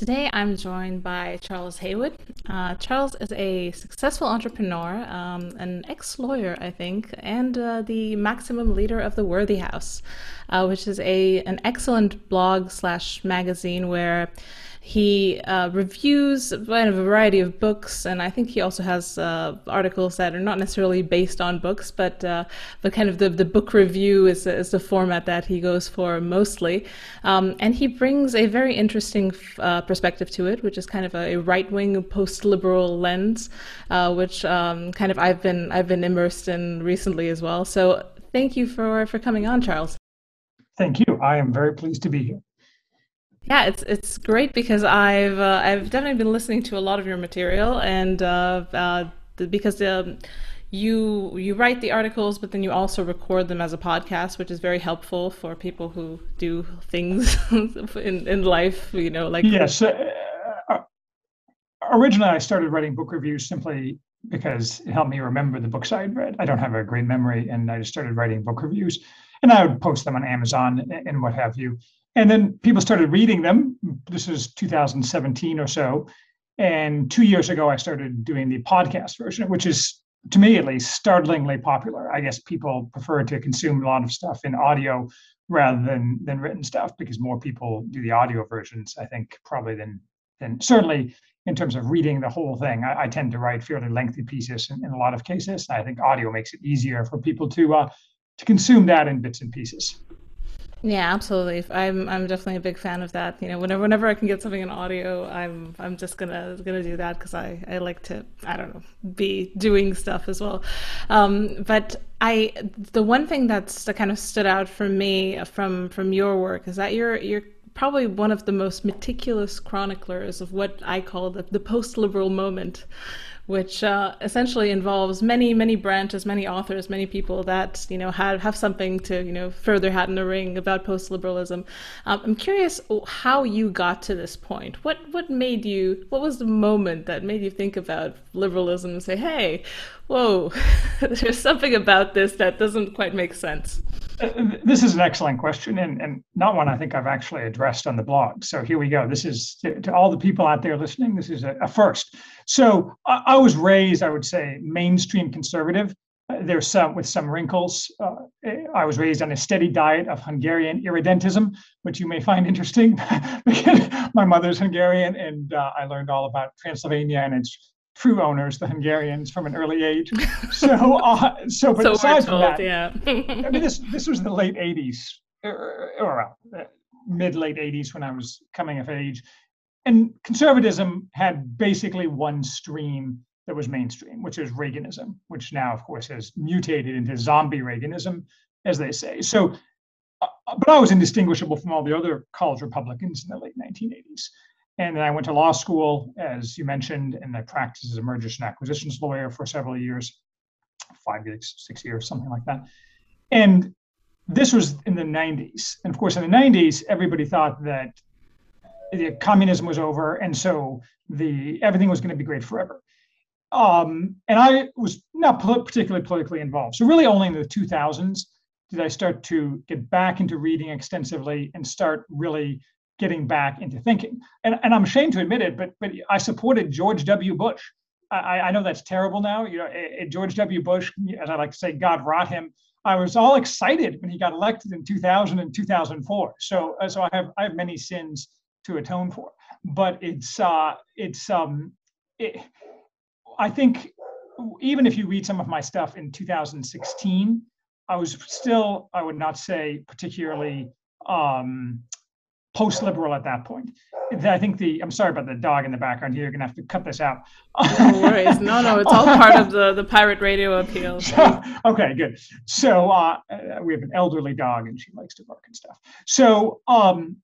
Today, I'm joined by Charles Haywood. Uh, Charles is a successful entrepreneur, um, an ex lawyer, I think, and uh, the maximum leader of the Worthy House, uh, which is a an excellent blog slash magazine where he uh, reviews a variety of books, and I think he also has uh, articles that are not necessarily based on books, but uh, but kind of the, the book review is, is the format that he goes for mostly. Um, and he brings a very interesting uh, perspective to it, which is kind of a, right wing post liberal lens, uh, which um, kind of I've been I've been immersed in recently as well. So thank you for for coming on, Charles. Thank you. I am very pleased to be here. Yeah, it's it's great because I've uh, I've definitely been listening to a lot of your material, and uh, uh, because um, you you write the articles, but then you also record them as a podcast, which is very helpful for people who do things in in life. You know, like yes. Uh, uh, originally, I started writing book reviews simply because it helped me remember the books I had read. I don't have a great memory, and I just started writing book reviews, and I would post them on Amazon and what have you. And then people started reading them. This is 2017 or so. And two years ago, I started doing the podcast version, which is, to me at least, startlingly popular. I guess people prefer to consume a lot of stuff in audio rather than than written stuff because more people do the audio versions. I think probably than than certainly in terms of reading the whole thing. I, I tend to write fairly lengthy pieces in, in, a lot of cases. I think audio makes it easier for people to uh, to consume that in bits and pieces. Yeah, absolutely. I'm I'm definitely a big fan of that. You know, whenever whenever I can get something in audio, I'm I'm just gonna gonna do that because I I like to I don't know be doing stuff as well. Um, but I the one thing that's that kind of stood out for me from from your work is that you're you're probably one of the most meticulous chroniclers of what I call the, the post liberal moment which uh, essentially involves many, many branches, many authors, many people that you know have have something to you know further hat in the ring about post liberalism. Um, I'm curious how you got to this point. What what made you? What was the moment that made you think about liberalism and say, "Hey, whoa, there's something about this that doesn't quite make sense." this is an excellent question and, and not one I think I've actually addressed on the blog. So here we go. This is to, to all the people out there listening, this is a, a first. So I, I, was raised, I would say, mainstream conservative. Uh, there's some with some wrinkles. Uh, I was raised on a steady diet of Hungarian irredentism, which you may find interesting because my mother's Hungarian and uh, I learned all about Transylvania and its true owners, the Hungarians, from an early age. So, uh, so but so aside from that, yeah. I mean, this this was the late '80s or, or uh, mid late '80s when I was coming of age, and conservatism had basically one stream that was mainstream, which is Reaganism, which now, of course, has mutated into zombie Reaganism, as they say. So, uh, but I was indistinguishable from all the other college Republicans in the late 1980s. And then I went to law school, as you mentioned, and I practiced as a mergers and acquisitions lawyer for several years, five years, six years, something like that. And this was in the 90s. And of course, in the 90s, everybody thought that the communism was over, and so the everything was going to be great forever. Um, and I was not particularly politically involved. So really, only in the 2000s did I start to get back into reading extensively and start really getting back into thinking. And, and I'm ashamed to admit it, but but I supported George W. Bush. I, I know that's terrible now. You know, it, George W. Bush, as I like to say, God rot him. I was all excited when he got elected in 2000 and 2004. So uh, so I have I have many sins to atone for. But it's uh, it's um, it, I think even if you read some of my stuff in 2016, I was still I would not say particularly um, post-liberal at that point. I think the I'm sorry about the dog in the background here. You're gonna have to cut this out. no worries. No, no, it's all part of the the pirate radio appeal. So, okay, good. So uh, we have an elderly dog, and she likes to bark and stuff. So um,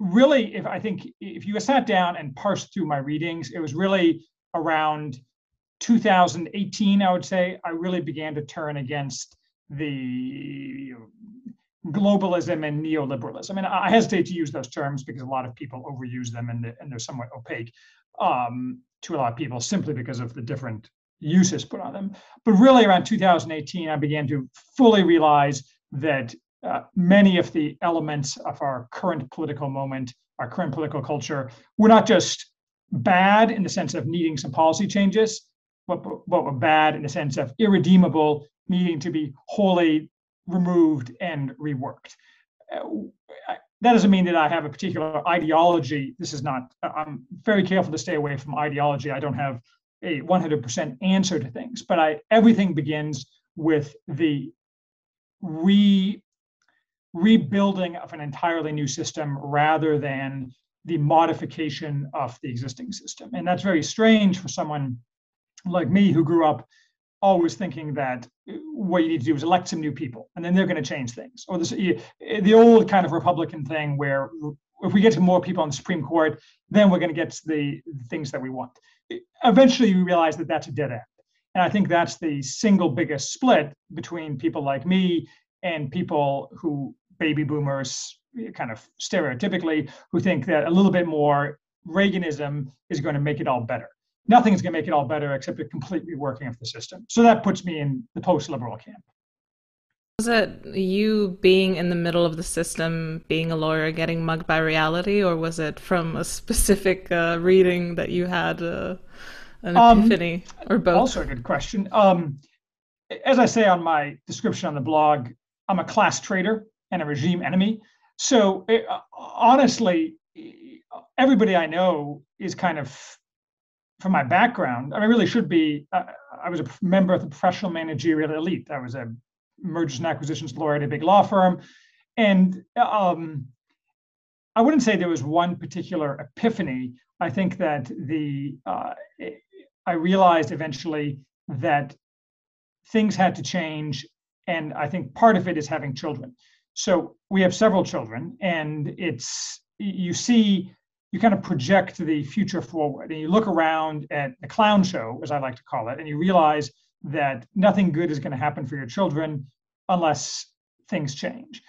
really, if I think if you sat down and parsed through my readings, it was really around 2018. I would say I really began to turn against the globalism and neoliberalism. Mean, I hesitate to use those terms because a lot of people overuse them and, and they're somewhat opaque um, to a lot of people simply because of the different uses put on them. But really, around 2018, I began to fully realize that uh, many of the elements of our current political moment, our current political culture, were not just bad in the sense of needing some policy changes, but, but were bad in the sense of irredeemable, needing to be wholly removed and reworked. Uh, that doesn't mean that I have a particular ideology. This is not, I'm very careful to stay away from ideology. I don't have a 100% answer to things, but I, everything begins with the re, rebuilding of an entirely new system rather than the modification of the existing system. And that's very strange for someone like me who grew up always thinking that uh, what you need to do is elect some new people and then they're going to change things. Or this, the old kind of republican thing where if we get to more people on the supreme court then we're going to get the things that we want. Eventually we realize that that's a dead end. And i think that's the single biggest split between people like me and people who baby boomers kind of stereotypically who think that a little bit more reaganism is going to make it all better nothing's going to make it all better except a complete reworking of the system. So that puts me in the post-liberal camp. Was it you being in the middle of the system, being a lawyer, getting mugged by reality, or was it from a specific uh, reading that you had uh, an um, epiphany, or both? Also, a good question. Um, as I say on my description on the blog, I'm a class traitor and a regime enemy. So it, uh, honestly, everybody I know is kind of from my background, I really should be. Uh, I was a member of the professional managerial elite. I was a mergers and acquisitions lawyer at a big law firm, and um, I wouldn't say there was one particular epiphany. I think that the uh, I realized eventually that things had to change, and I think part of it is having children. So we have several children, and it's you see you kind of project the future forward and you look around at the clown show, as I like to call it, and you realize that nothing good is going to happen for your children unless things change.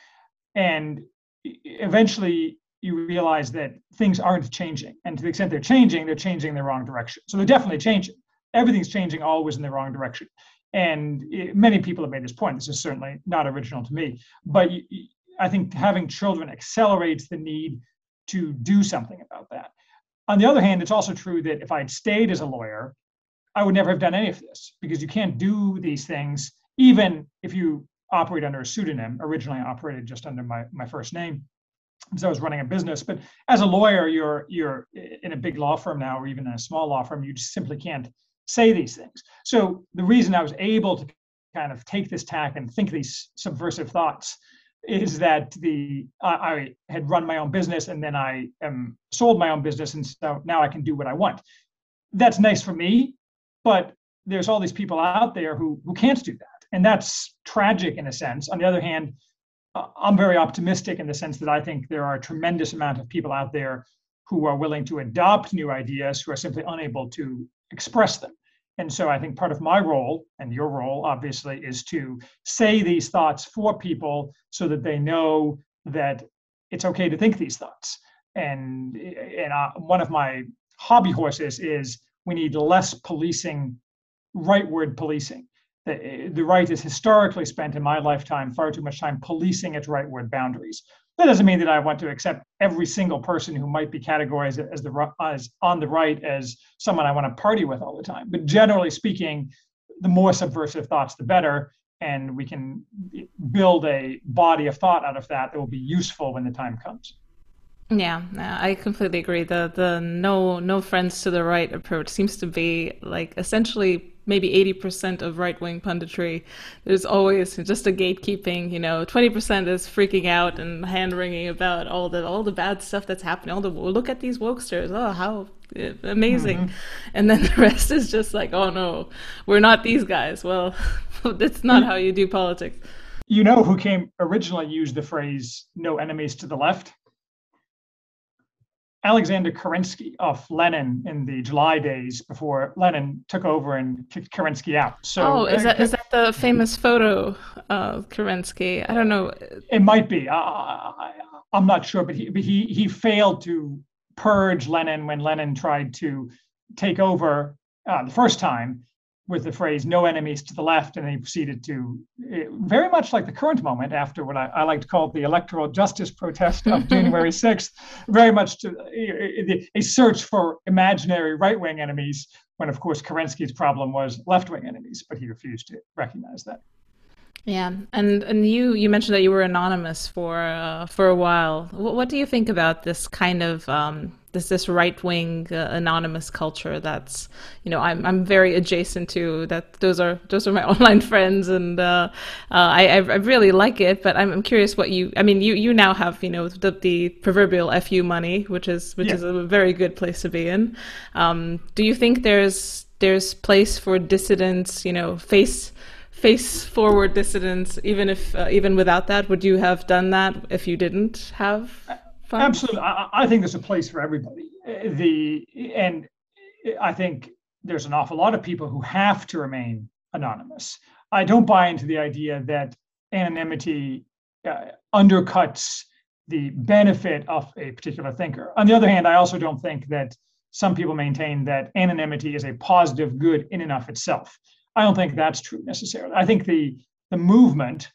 And eventually you realize that things aren't changing. And to the extent they're changing, they're changing in the wrong direction. So they're definitely changing. Everything's changing always in the wrong direction. And it, many people have made this point. This is certainly not original to me. But I think having children accelerates the need to do something about that. On the other hand, it's also true that if I'd stayed as a lawyer, I would never have done any of this because you can't do these things even if you operate under a pseudonym. Originally, I operated just under my, my first name because I was running a business. But as a lawyer, you're you're in a big law firm now, or even in a small law firm, you just simply can't say these things. So the reason I was able to kind of take this tack and think these subversive thoughts is that the I, had run my own business and then I um, sold my own business, and so now I can do what I want. That's nice for me, but there's all these people out there who who can't do that, and that's tragic in a sense. On the other hand, I'm very optimistic in the sense that I think there are a tremendous amount of people out there who are willing to adopt new ideas who are simply unable to express them. And so I think part of my role and your role, obviously, is to say these thoughts for people so that they know that it's okay to think these thoughts. And, and uh, one of my hobby horses is we need less policing, rightward policing. The, the right has historically spent in my lifetime far too much time policing its rightward boundaries. That doesn't mean that I want to accept every single person who might be categorized as the as on the right as someone I want to party with all the time. But generally speaking, the more subversive thoughts, the better, and we can build a body of thought out of that that will be useful when the time comes. Yeah, I completely agree. The the no no friends to the right approach seems to be like essentially maybe 80% of right wing punditry, there's always just a gatekeeping, you know, 20% is freaking out and hand wringing about all the all the bad stuff that's happening. All the look at these wokesters. Oh, how amazing. Mm-hmm. And then the rest is just like, oh no, we're not these guys. Well, that's not how you do politics. You know who came originally used the phrase no enemies to the left? Alexander Kerensky of Lenin in the July days before Lenin took over and kicked Kerensky out. So, oh, is that uh, is that the famous photo of Kerensky? I don't know. It might be. I, am not sure, but he but he he failed to purge Lenin when Lenin tried to take over uh, the first time with the phrase "no enemies to the left," and then he proceeded to eh, very much like the current moment after what I, I like to call the electoral justice protest of January 6th, very much to a, a search for imaginary right-wing enemies. When of course Kerensky's problem was left-wing enemies, but he refused to recognize that. Yeah, and and you you mentioned that you were anonymous for uh, for a while. What, what, do you think about this kind of um, this this right wing uh, anonymous culture? That's you know I'm I'm very adjacent to that. Those are those are my online friends, and uh, uh, I I really like it. But I'm, I'm curious what you. I mean, you you now have you know the the proverbial fu money, which is which yeah. is a very good place to be in. Um, do you think there's there's place for dissidents? You know, face face forward dissidents even if uh, even without that would you have done that if you didn't have fun? absolutely I, I, think there's a place for everybody the and i think there's an awful lot of people who have to remain anonymous i don't buy into the idea that anonymity uh, undercuts the benefit of a particular thinker on the other hand i also don't think that some people maintain that anonymity is a positive good in and of itself I don't think that's true necessarily. I think the the movement,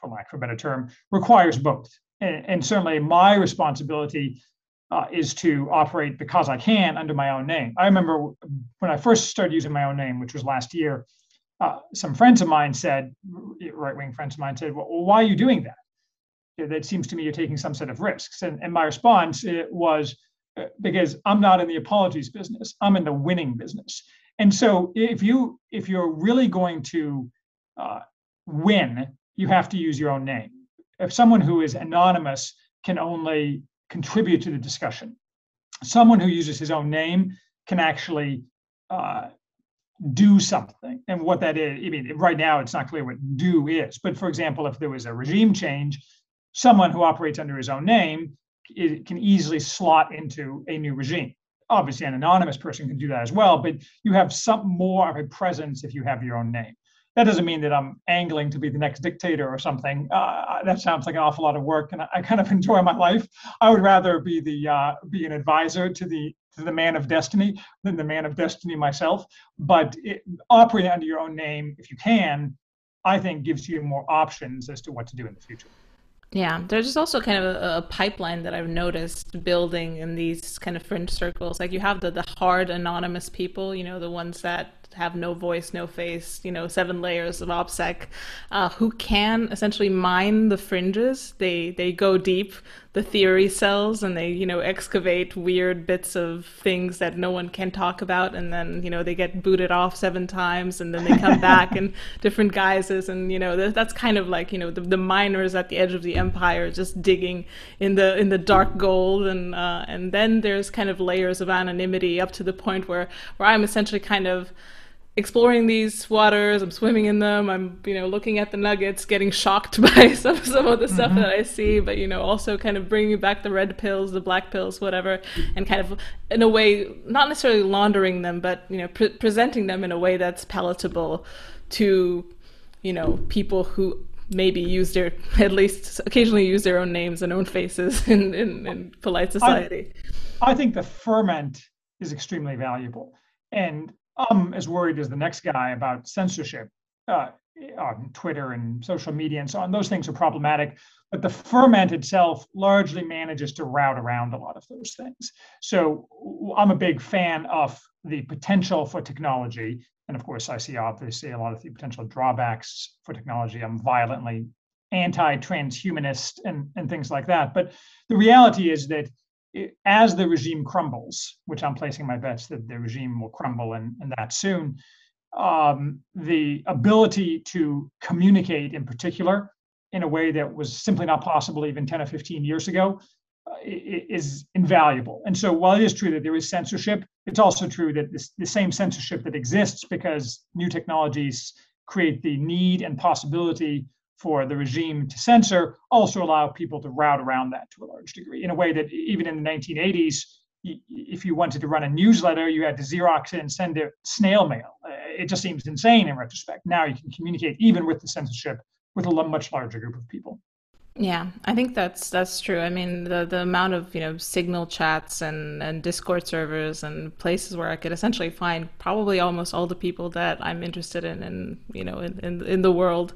for lack of a better term, requires both. And, and certainly my responsibility uh, is to operate because I can under my own name. I remember when I first started using my own name, which was last year, uh, some friends of mine said, right wing friends of mine said, well, why are you doing that? That seems to me you're taking some set of risks. And, and my response was, uh, because I'm not in the apologies business, I'm in the winning business. And so if you if you're really going to uh, win, you have to use your own name. If someone who is anonymous can only contribute to the discussion, someone who uses his own name can actually uh, do something. And what that is, I mean, right now it's not clear what do is. But for example, if there was a regime change, someone who operates under his own name can easily slot into a new regime obviously an anonymous person can do that as well, but you have some more of a presence if you have your own name. That doesn't mean that I'm angling to be the next dictator or something. Uh, that sounds like an awful lot of work, and I, I, kind of enjoy my life. I would rather be the uh, be an advisor to the to the man of destiny than the man of destiny myself. But it, operating under your own name, if you can, I think gives you more options as to what to do in the future. Yeah, there's just also kind of a, a, pipeline that I've noticed building in these kind of fringe circles. Like you have the, the hard anonymous people, you know, the ones that have no voice, no face, you know, seven layers of OPSEC, uh, who can essentially mine the fringes. They they go deep, the theory cells, and they you know excavate weird bits of things that no one can talk about, and then you know they get booted off seven times, and then they come back in different guises, and you know that's kind of like you know the, the miners at the edge of the empire just digging in the in the dark gold, and uh, and then there's kind of layers of anonymity up to the point where where I'm essentially kind of exploring these waters. I'm swimming in them. I'm, you know, looking at the nuggets, getting shocked by some some of the stuff mm-hmm. that I see, but you know, also kind of bringing back the red pills, the black pills, whatever, and kind of in a way, not necessarily laundering them, but you know, pre- presenting them in a way that's palatable to, you know, people who maybe use their at least occasionally use their own names and own faces in, in, in polite society. I, I think the ferment is extremely valuable. And I'm as worried as the next guy about censorship uh, on Twitter and social media and so on. Those things are problematic, but the ferment itself largely manages to route around a lot of those things. So I'm a big fan of the potential for technology. And of course, I see obviously a lot of the potential drawbacks for technology. I'm violently anti transhumanist and, and things like that. But the reality is that as the regime crumbles, which I'm placing my bets that the regime will crumble and, and that soon, um, the ability to communicate in particular in a way that was simply not possible even 10 or 15 years ago uh, is invaluable. And so while it is true that there is censorship, it's also true that this, the same censorship that exists because new technologies create the need and possibility for the regime to censor also allow people to route around that to a large degree in a way that even in the 1980s if you wanted to run a newsletter, you had to Xerox it and send it snail mail. Uh, it just seems insane in retrospect. Now you can communicate even with the censorship with a much larger group of people. Yeah, I think that's that's true. I mean, the the amount of you know Signal chats and and Discord servers and places where I could essentially find probably almost all the people that I'm interested in, and you know, in in, in the world,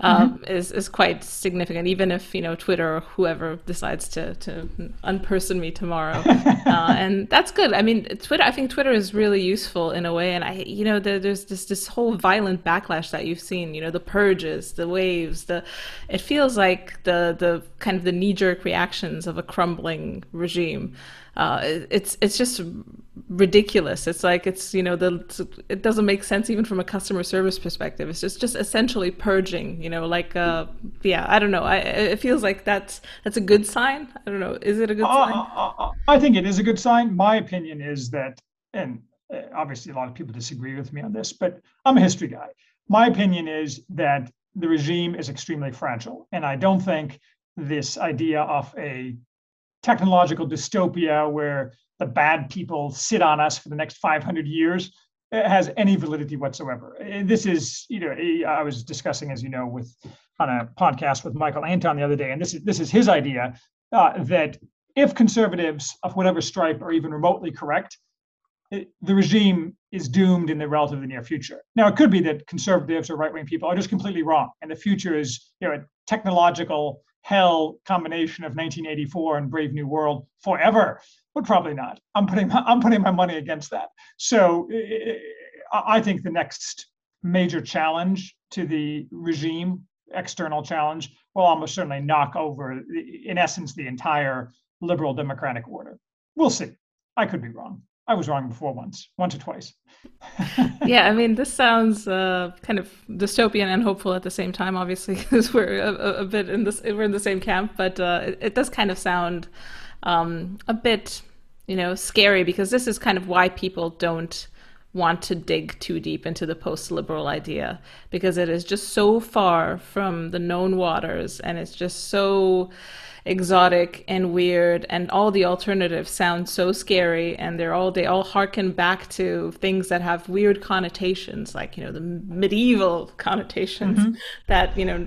um, mm-hmm. is is quite significant. Even if you know Twitter or whoever decides to to unperson me tomorrow, uh, and that's good. I mean, Twitter. I think Twitter is really useful in a way, and I you know the, there's this this whole violent backlash that you've seen. You know, the purges, the waves, the it feels like the the kind of the knee jerk reactions of a crumbling regime. Uh, it's it's just ridiculous. It's like it's you know the it doesn't make sense even from a customer service perspective. It's just just essentially purging. You know, like uh, yeah, I don't know. I, it feels like that's that's a good sign. I don't know. Is it a good uh, sign? Uh, uh, I think it is a good sign. My opinion is that, and uh, obviously a lot of people disagree with me on this, but I'm a history guy. My opinion is that the regime is extremely fragile. And I don't think this idea of a technological dystopia where the bad people sit on us for the next 500 years uh, has any validity whatsoever. This is, you know, I was discussing, as you know, with on a podcast with Michael Anton the other day, and this is this is his idea uh, that if conservatives of whatever stripe are even remotely correct, it, the regime is doomed in the relatively near future. Now, it could be that conservatives or right wing people are just completely wrong, and the future is you know a technological hell combination of 1984 and Brave New World forever. But probably not. I'm putting my, I'm putting my money against that. So uh, uh, I think the next major challenge to the regime, external challenge, will almost certainly knock over, in essence, the entire liberal democratic order. We'll see. I could be wrong. I was wrong before once, once or twice. yeah, I mean, this sounds uh, kind of dystopian and hopeful at the same time, obviously, because we're a, a, bit in this, we're in the same camp. But uh, it, it, does kind of sound um, a bit, you know, scary because this is kind of why people don't want to dig too deep into the post-liberal idea because it is just so far from the known waters and it's just so exotic and weird and all the alternatives sound so scary and they're all they all harken back to things that have weird connotations like you know the medieval connotations mm-hmm. that you know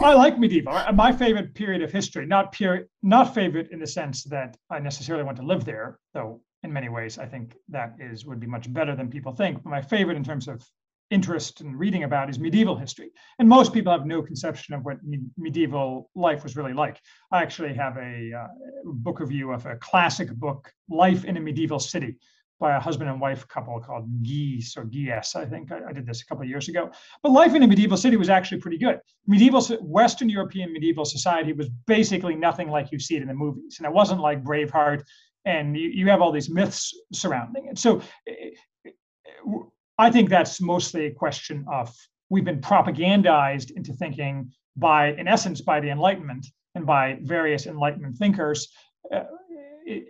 I like medieval. My favorite period of history, not pure, not favorite in the sense that I necessarily want to live there, though in many ways I think that is would be much better than people think. But my favorite in terms of interest in reading about is medieval history. And most people have no conception of what me- medieval life was really like. I actually have a uh, book review of a classic book, Life in a Medieval City, by a husband and wife couple called Geese or Gies. I think I, I did this a couple of years ago. But life in a medieval city was actually pretty good. Medieval Western European medieval society was basically nothing like you see it in the movies, and it wasn't like Braveheart. And you, you have all these myths surrounding it. So I think that's mostly a question of we've been propagandized into thinking by, in essence, by the Enlightenment and by various Enlightenment thinkers uh,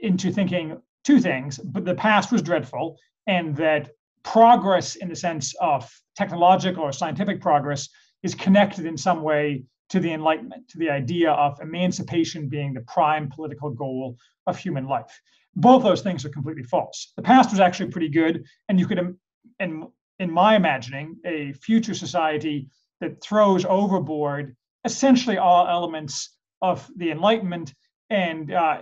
into thinking two things, but the past was dreadful, and that progress in the sense of technological or scientific progress is connected in some way to the Enlightenment, to the idea of emancipation being the prime political goal of human life. Both those things are completely false. The past was actually pretty good, and you could in in my imagining, a future society that throws overboard essentially all elements of the Enlightenment and uh,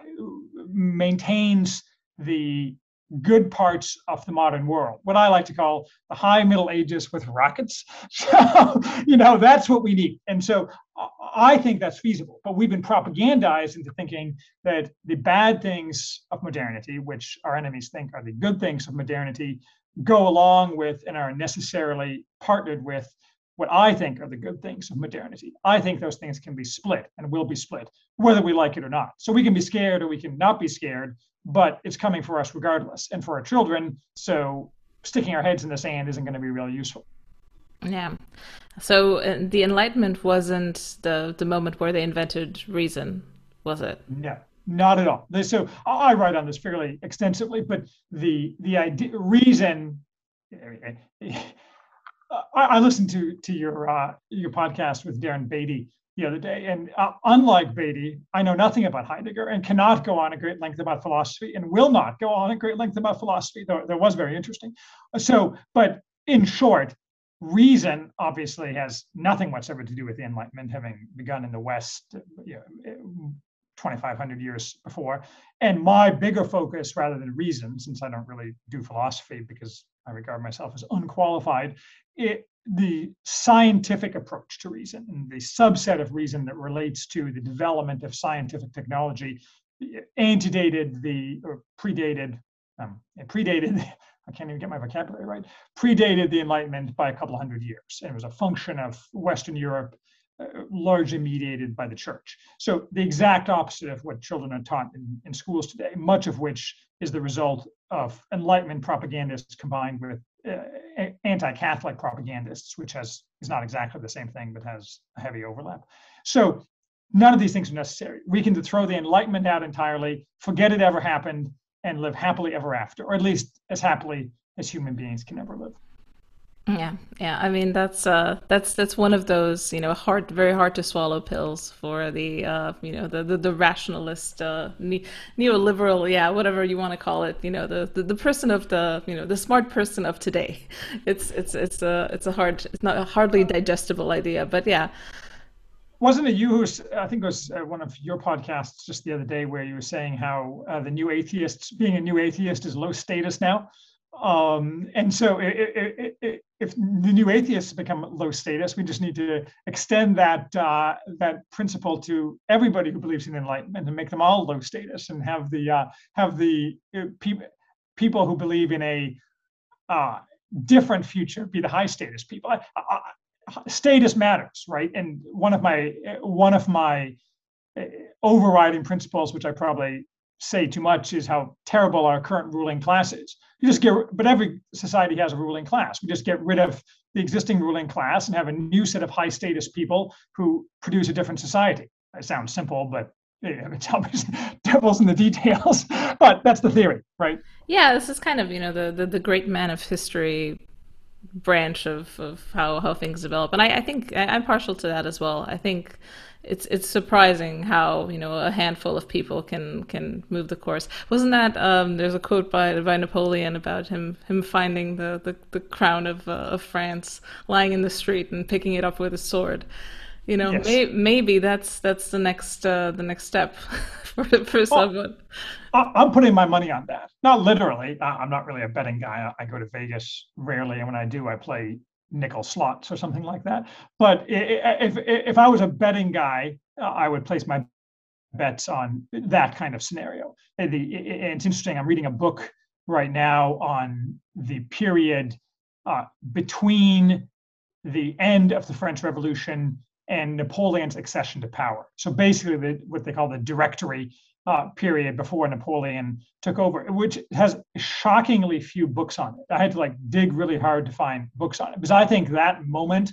maintains the good parts of the modern world, what I like to call the high Middle Ages with rockets. So, you know, that's what we need. And so I think that's feasible. But we've been propagandized into thinking that the bad things of modernity, which our enemies think are the good things of modernity, go along with and are necessarily partnered with what I think are the good things of modernity. I think those things can be split and will be split, whether we like it or not. So we can be scared or we can not be scared, but it's coming for us regardless and for our children. So sticking our heads in the sand isn't going to be really useful. Yeah. So uh, the Enlightenment wasn't the the moment where they invented reason, was it? No, not at all. So I write on this fairly extensively, but the the idea reason. I, I listened to to your uh, your podcast with Darren Beattie the other day, and uh, unlike Beattie, I know nothing about Heidegger and cannot go on a great length about philosophy, and will not go on a great length about philosophy. Though that was very interesting. So, but in short, reason obviously has nothing whatsoever to do with the Enlightenment having begun in the West, you know, 2,500 years before. And my bigger focus, rather than reason, since I don't really do philosophy because I regard myself as unqualified, it, the scientific approach to reason and the subset of reason that relates to the development of scientific technology antedated the or predated um, predated I can't even get my vocabulary right, predated the Enlightenment by a couple hundred years. And it was a function of Western Europe, largely mediated by the church. So the exact opposite of what children are taught in, in schools today, much of which is the result of Enlightenment propagandists combined with uh, anti-Catholic propagandists, which has is not exactly the same thing, but has a heavy overlap. So none of these things are necessary. We can throw the Enlightenment out entirely, forget it ever happened, and live happily ever after, or at least as happily as human beings can ever live. Yeah, yeah. I mean, that's uh, that's that's one of those you know hard, very hard to swallow pills for the uh, you know the the, the rationalist uh, ne- neoliberal, yeah, whatever you want to call it. You know, the, the the person of the you know the smart person of today. It's it's it's a it's a hard, it's not a hardly digestible idea, but yeah wasn't it you who I think it was uh, one of your podcasts just the other day where you were saying how uh, the new atheists being a new atheist is low status now, um, and so it, it, it, if the new atheists become low status, we just need to extend that uh, that principle to everybody who believes in enlightenment and make them all low status and have the uh, have the uh, people people who believe in a uh, different future be the high status people. I, I, status matters, right? And one of my one of my uh, overriding principles, which I probably say too much, is how terrible our current ruling class is. You just get, but every society has a ruling class. We just get rid of the existing ruling class and have a new set of high status people who produce a different society. It sounds simple, but it's always devils in the details. but that's the theory, right? Yeah, this is kind of you know the the, the great man of history branch of, of how, how things develop. And I, I think I'm partial to that as well. I think it's it's surprising how you know a handful of people can can move the course. Wasn't that um, there's a quote by by Napoleon about him him finding the the, the crown of uh, of France lying in the street and picking it up with a sword. You know, yes. may, maybe that's that's the next uh, the next step for for someone. I'm putting my money on that. Not literally. I'm not really a betting guy. I go to Vegas rarely, and when I do, I play nickel slots or something like that. But if if I was a betting guy, I would place my bets on that kind of scenario. And it's interesting. I'm reading a book right now on the period uh, between the end of the French Revolution and Napoleon's accession to power. So basically, the, what they call the Directory uh, period before Napoleon took over, which has shockingly few books on it. I had to like dig really hard to find books on it because I think that moment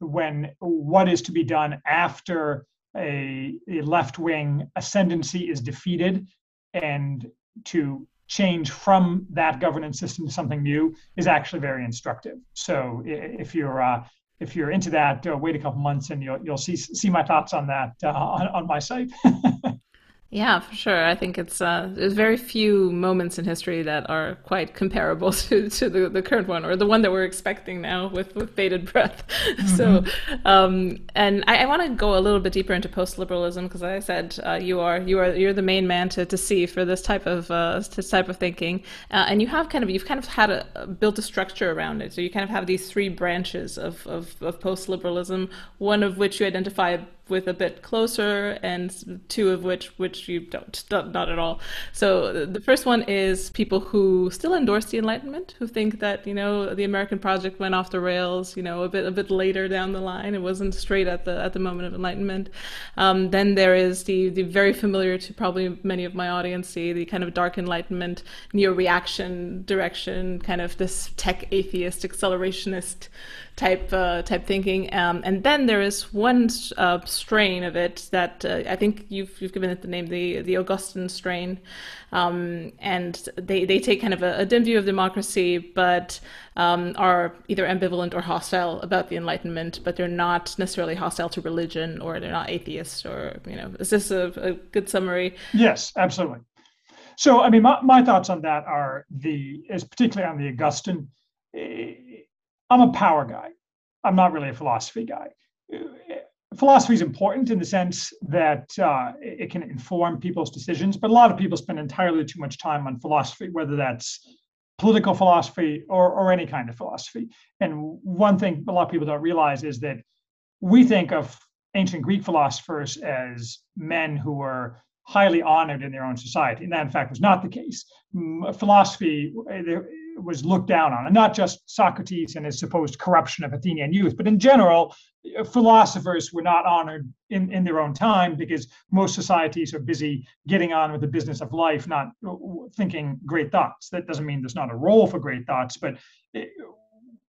when what is to be done after a, a left wing ascendancy is defeated and to change from that governance system to something new is actually very instructive. So if you're uh, if you're into that, uh, wait a couple months and you'll you'll see see my thoughts on that uh, on, on my site. Yeah, for sure. I think it's uh, there's very few moments in history that are quite comparable to, to the, the current one or the one that we're expecting now with, with bated breath. Mm-hmm. So, um, and I, I want to go a little bit deeper into post liberalism because I said uh, you are you are you're the main man to, to see for this type of uh, this type of thinking, uh, and you have kind of you've kind of had a built a structure around it. So you kind of have these three branches of of, of post liberalism. One of which you identify with a bit closer, and two of which which you don't, not at all. So the first one is people who still endorse the Enlightenment, who think that you know the American project went off the rails, you know, a bit a bit later down the line. It wasn't straight at the at the moment of enlightenment. Um, then there is the the very familiar to probably many of my audience, the, the kind of dark enlightenment, neo reaction direction, kind of this tech atheist accelerationist type uh, type thinking. Um, and then there is one uh, strain of it that uh, I think you've you've given it the name the the Augustan strain, um, and they they take kind of a, a dim view of democracy, but um, are either ambivalent or hostile about the Enlightenment, but they're not necessarily hostile to religion or they're not atheists or you know. Is this a, a good summary? Yes, absolutely. So, I mean, my, my thoughts on that are the, is particularly on the Augustan. I'm a power guy. I'm not really a philosophy guy. Philosophy is important in the sense that uh, it can inform people's decisions, but a lot of people spend entirely too much time on philosophy, whether that's political philosophy or, or any kind of philosophy. And one thing a lot of people don't realize is that we think of ancient Greek philosophers as men who were highly honored in their own society. And that, in fact, was not the case. Philosophy eh, was looked down on, and not just Socrates and his supposed corruption of Athenian youth, but in general, philosophers were not honored in, in their own time because most societies are busy getting on with the business of life, not uh, thinking great thoughts. That doesn't mean there's not a role for great thoughts, but eh,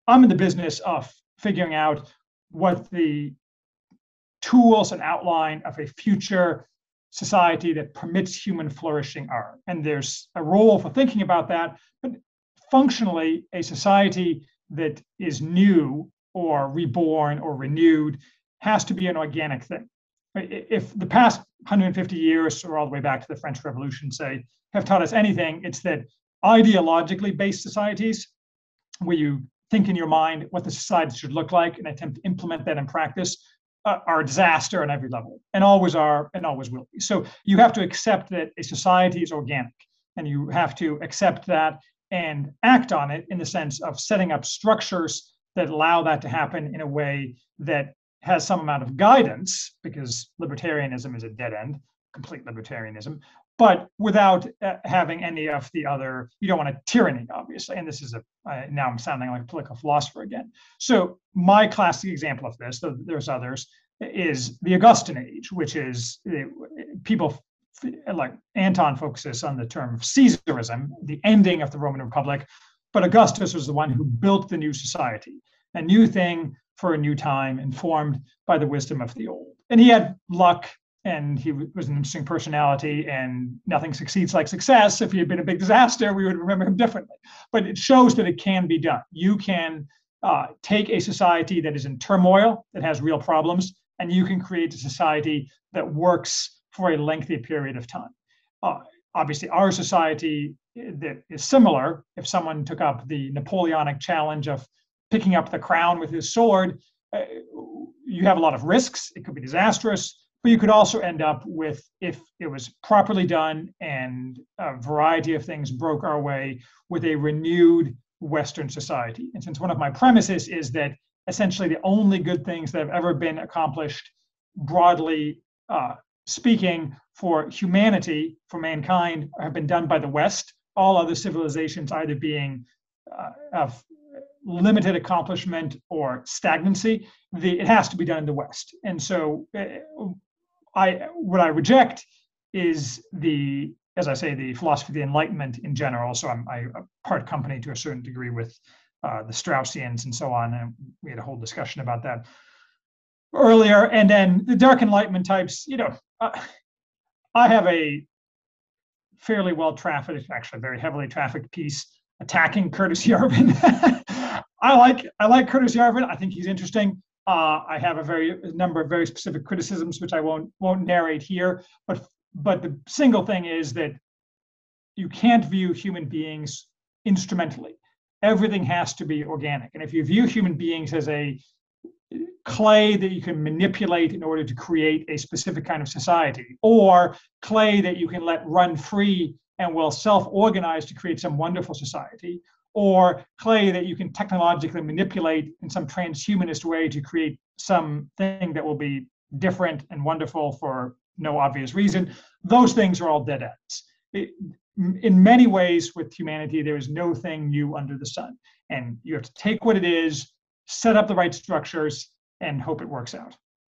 I'm in the business of figuring out what the tools and outline of a future society that permits human flourishing are. And there's a role for thinking about that, but functionally, a society that is new or reborn or renewed has to be an organic thing. If the past 150 years, or all the way back to the French Revolution, say, have taught us anything, it's that ideologically based societies, where you think in your mind what the society should look like and attempt to implement that in practice, uh, are a disaster on every level and always are and always will be. So you have to accept that a society is organic and you have to accept that and act on it in the sense of setting up structures that allow that to happen in a way that has some amount of guidance because libertarianism is a dead end, complete libertarianism, but without uh, having any of the other, you don't want a tyranny, obviously. And this is a, uh, now I'm sounding like a political philosopher again. So my classic example of this, though there's others, is the Augustan age, which is uh, people like Anton focuses on the term Caesarism, the ending of the Roman Republic. But Augustus was the one who built the new society, a new thing for a new time, informed by the wisdom of the old. And he had luck and he was an interesting personality and nothing succeeds like success if he had been a big disaster we would remember him differently but it shows that it can be done you can uh, take a society that is in turmoil that has real problems and you can create a society that works for a lengthy period of time uh, obviously our society that is similar if someone took up the napoleonic challenge of picking up the crown with his sword uh, you have a lot of risks it could be disastrous but you could also end up with, if it was properly done and a variety of things broke our way, with a renewed Western society. And since one of my premises is that essentially the only good things that have ever been accomplished, broadly uh, speaking, for humanity, for mankind, have been done by the West, all other civilizations either being uh, of limited accomplishment or stagnancy, the, it has to be done in the West. And so uh, I what I reject is the as I say the philosophy of the Enlightenment in general. So I'm I part company to a certain degree with uh, the Straussians and so on, and we had a whole discussion about that earlier. And then the Dark Enlightenment types, you know, uh, I have a fairly well trafficked, actually very heavily trafficked piece attacking Curtis Yarvin. I like I like Curtis Yarvin. I think he's interesting. Uh, I have a very a number of very specific criticisms, which I won't won't narrate here. But but the single thing is that you can't view human beings instrumentally. Everything has to be organic. And if you view human beings as a clay that you can manipulate in order to create a specific kind of society, or clay that you can let run free and will self-organize to create some wonderful society, or clay that you can technologically manipulate in some transhumanist way to create something that will be different and wonderful for no obvious reason. Those things are all dead ends. It, in many ways, with humanity, there is no thing new under the sun. And you have to take what it is, set up the right structures, and hope it works out.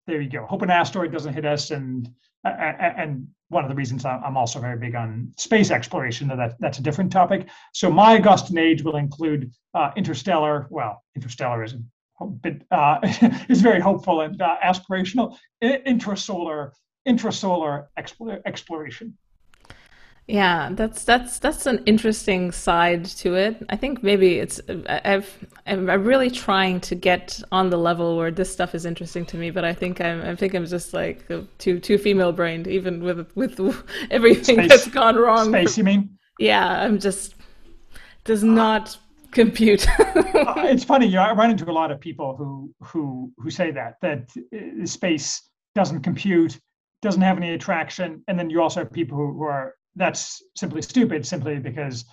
There you go. Hope an asteroid doesn't hit us. And and one of the reasons I'm also very big on space exploration, that that's a different topic. So my Augustan age will include uh, interstellar. Well, interstellar is a bit uh, is very hopeful and uh, aspirational. Intrasolar intrasolar exploration. Yeah, that's that's that's an interesting side to it. I think maybe it's I've I'm really trying to get on the level where this stuff is interesting to me, but I think I'm I think I'm just like too too female brained, even with with everything Space. that's gone wrong. Space, you mean? Yeah, I'm just does not compute. uh, it's funny, you know, I run into a lot of people who who who say that that uh, space doesn't compute, doesn't have any attraction, and then you also have people who, who are that's simply stupid, simply because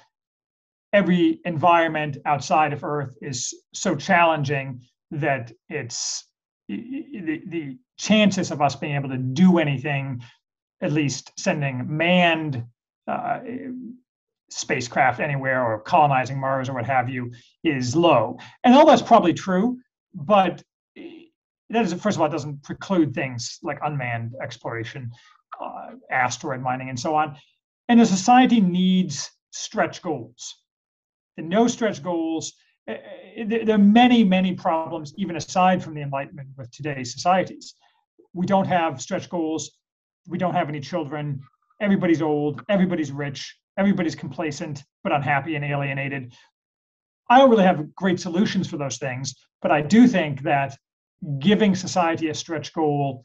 every environment outside of Earth is so challenging that it's the, the chances of us being able to do anything, at least sending manned uh, spacecraft anywhere or colonizing Mars or what have you, is low. And all that's probably true, but that is, first of all, it doesn't preclude things like unmanned exploration, uh, asteroid mining, and so on. And a society needs stretch goals. The no stretch goals, eh, eh, there are many, many problems, even aside from the Enlightenment, with today's societies. We don't have stretch goals. We don't have any children. Everybody's old. Everybody's rich. Everybody's complacent, but unhappy and alienated. I don't really have great solutions for those things, but I do think that giving society a stretch goal,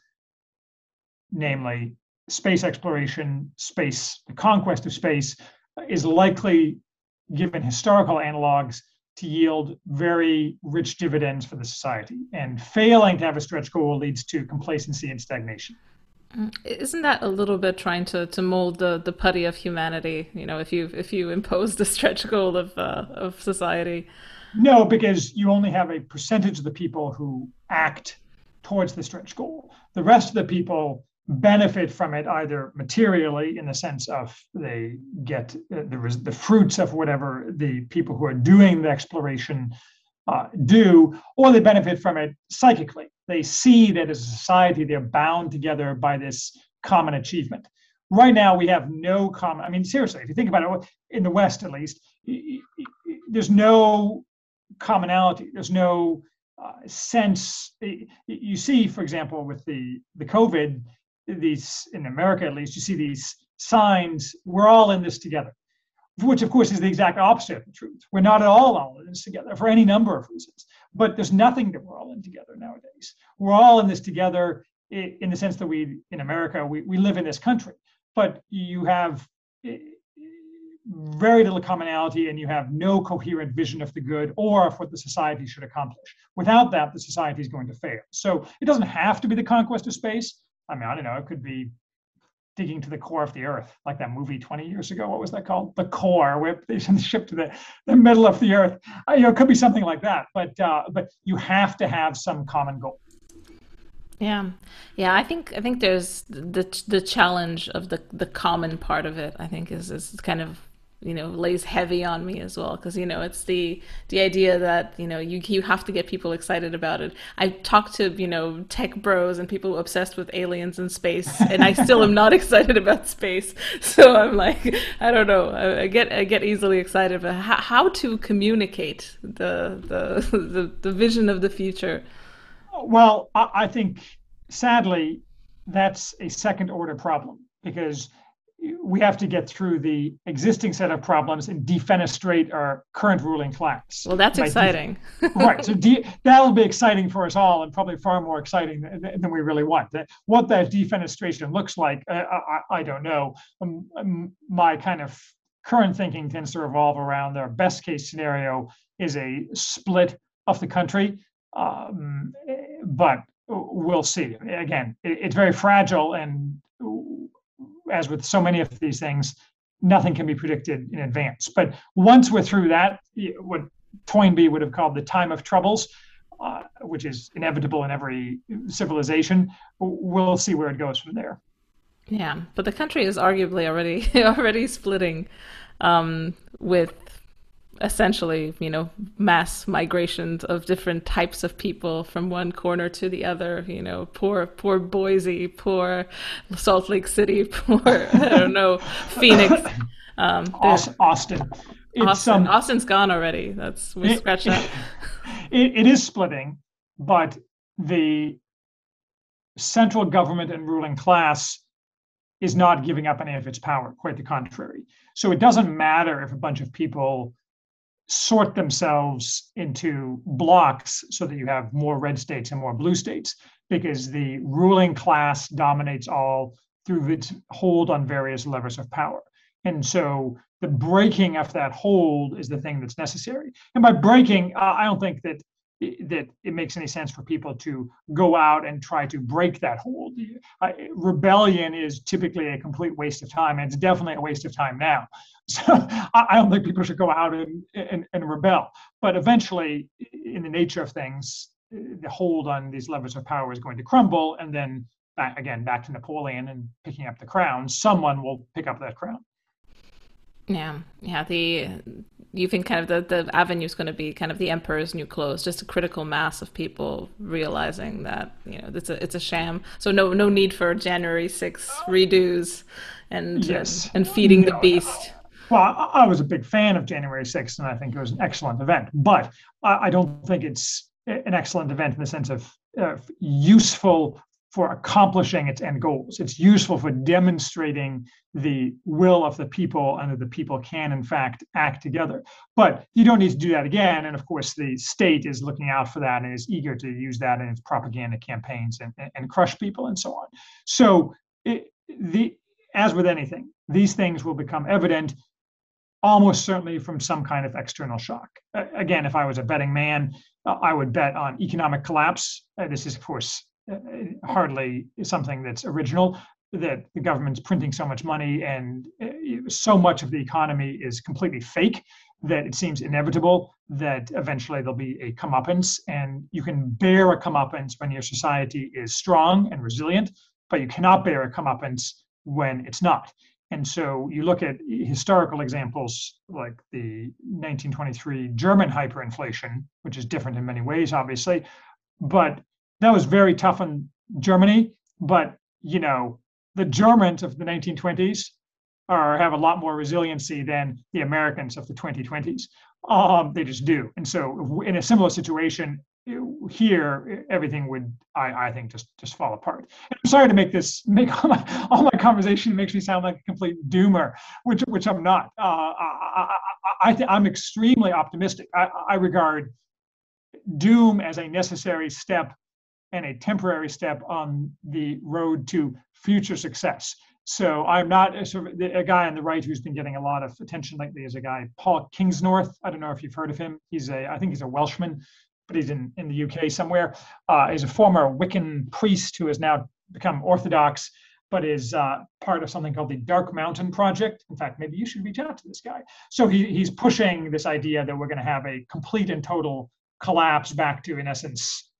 namely space exploration, space, the conquest of space, is likely, given historical analogs, to yield very rich dividends for the society. And failing to have a stretch goal leads to complacency and stagnation. Mm, isn't that a little bit trying to, to mold the, the putty of humanity? You know, if you if you impose the stretch goal of uh, of society. No, because you only have a percentage of the people who act towards the stretch goal. The rest of the people benefit from it either materially in the sense of they get uh, the, the fruits of whatever the people who are doing the exploration uh, do, or they benefit from it psychically. They see that as a society they're bound together by this common achievement. Right now, we have no common. I mean, seriously, if you think about it, in the West at least, there's no commonality. There's no uh, sense. You see, for example, with the the COVID, these in America at least, you see these signs. We're all in this together, which of course is the exact opposite of the truth. We're not at all all in this together for any number of reasons. But there's nothing that we're all in together nowadays. We're all in this together in the sense that we in America we, we live in this country, but you have very little commonality and you have no coherent vision of the good or of what the society should accomplish. Without that, the society is going to fail. So it doesn't have to be the conquest of space. I mean, I don't know, it could be digging to the core of the earth, like that movie 20 years ago. What was that called? The Core, where they send the ship to the, the middle of the earth. Uh, you know, it could be something like that. But uh, but you have to have some common goal. Yeah, yeah. I think I think there's the the challenge of the the common part of it. I think is is kind of you know lays heavy on me as well. Because you know it's the the idea that you know you you have to get people excited about it. I talk to you know tech bros and people obsessed with aliens and space and i still am not excited about space. So i'm like i don't know. I, I get i get easily excited but how, how to communicate the, the the the vision of the future? Well I, I think sadly that's a second order problem because we have to get through the existing set of problems and defenestrate our current ruling class. Well, that's exciting. right. So de- that'll be exciting for us all and probably far more exciting than, than we really want. That, what that defenestration looks like, uh, I, I, don't know. Um, um, my kind of current thinking tends to revolve around our best case scenario is a split of the country. Um, but we'll see. Again, it, it's very fragile and as with so many of these things, nothing can be predicted in advance. But once we're through that, what Toynbee would have called the time of troubles, uh, which is inevitable in every civilization. We'll see where it goes from there. Yeah, but the country is arguably already already splitting um, with essentially, you know, mass migrations of different types of people from one corner to the other. You know, poor, poor Boise, poor Salt Lake City, poor I don't know, Phoenix, um, Austin. Austin. Um, Austin's gone already. That's we scratched that. It, it is splitting, but the central government and ruling class is not giving up any of its power. Quite the contrary. So it doesn't matter if a bunch of people sort themselves into blocks so that you have more red states and more blue states because the ruling class dominates all through its hold on various levers of power. And so the breaking of that hold is the thing that's necessary. And by breaking, uh, I don't think that that it makes any sense for people to go out and try to break that hold. Uh, rebellion is typically a complete waste of time, and it's definitely a waste of time now. So I don't think people should go out and, and, and rebel. But eventually, in the nature of things, the hold on these levers of power is going to crumble, and then back, again back to Napoleon and picking up the crown. Someone will pick up that crown. Yeah, yeah. The you think kind of the the avenue is going to be kind of the emperor's new clothes, just a critical mass of people realizing that you know it's a it's a sham. So no no need for January 6th redos and yes. and, and, feeding no, the beast. Well, I, was a big fan of January 6th, and I think it was an excellent event. But I, I don't think it's an excellent event in the sense of uh, useful for accomplishing its end goals. It's useful for demonstrating the will of the people and that the people can, in fact, act together. But you don't need to do that again. And of course, the state is looking out for that and is eager to use that in its propaganda campaigns and, and crush people and so on. So, it, the, as with anything, these things will become evident almost certainly from some kind of external shock. Uh, again, if I was a betting man, uh, I would bet on economic collapse. Uh, this is, of course, uh, hardly something that's original that the government's printing so much money and uh, so much of the economy is completely fake that it seems inevitable that eventually there'll be a comeuppance and you can bear a comeuppance when your society is strong and resilient but you cannot bear a comeuppance when it's not and so you look at historical examples like the 1923 german hyperinflation which is different in many ways obviously but that was very tough on Germany, but you know, the Germans of the 1920s are have a lot more resiliency than the Americans of the 2020s. Um, they just do. And so, in a similar situation here, everything would, I, I think, just just fall apart. And I'm sorry to make this make all my, all my conversation makes me sound like a complete doomer, which which I'm not. Uh, I, I, I I'm extremely optimistic. I, I regard doom as a necessary step and a temporary step on the road to future success. So I'm not a, sort of a guy on the right who's been getting a lot of attention lately is a guy Paul Kingsnorth. I don't know if you've heard of him. He's a I think he's a Welshman, but he's in in the UK somewhere. Uh, he's a former Wiccan priest who has now become Orthodox, but is uh, part of something called the Dark Mountain Project. In fact, maybe you should reach out to this guy. So he he's pushing this idea that we're going to have a complete and total collapse back to, in essence,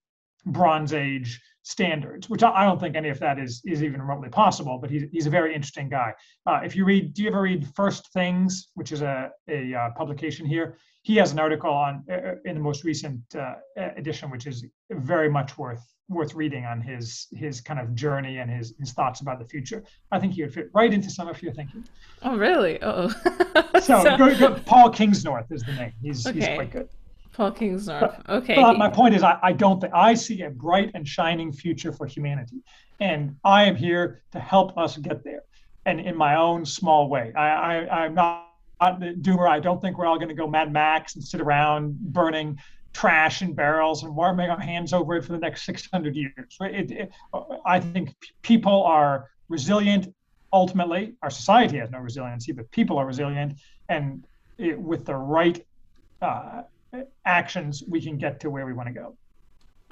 Bronze Age standards, which I don't think any of that is is even remotely possible. But he's he's a very interesting guy. Uh, if you read, do you ever read First Things, which is a a uh, publication here? He has an article on uh, uh in the most recent uh, edition, which is very much worth worth reading on his his kind of journey and his his thoughts about the future. I think he would fit right into some of your thinking. Oh, really? Oh. so, so... Go, go, Paul Kingsnorth is the name. He's okay. he's quite good. Paul Kingsnorth. Okay. But my point is, I, I don't think I see a bright and shining future for humanity, and I am here to help us get there, and in my own small way. I, I I'm not, not the doomer. I don't think we're all going to go Mad Max and sit around burning trash in barrels and warming our hands over it for the next 600 years. It, it, I think people are resilient. Ultimately, our society has no resiliency, but people are resilient, and it, with the right uh, actions, we can get to where we want to go.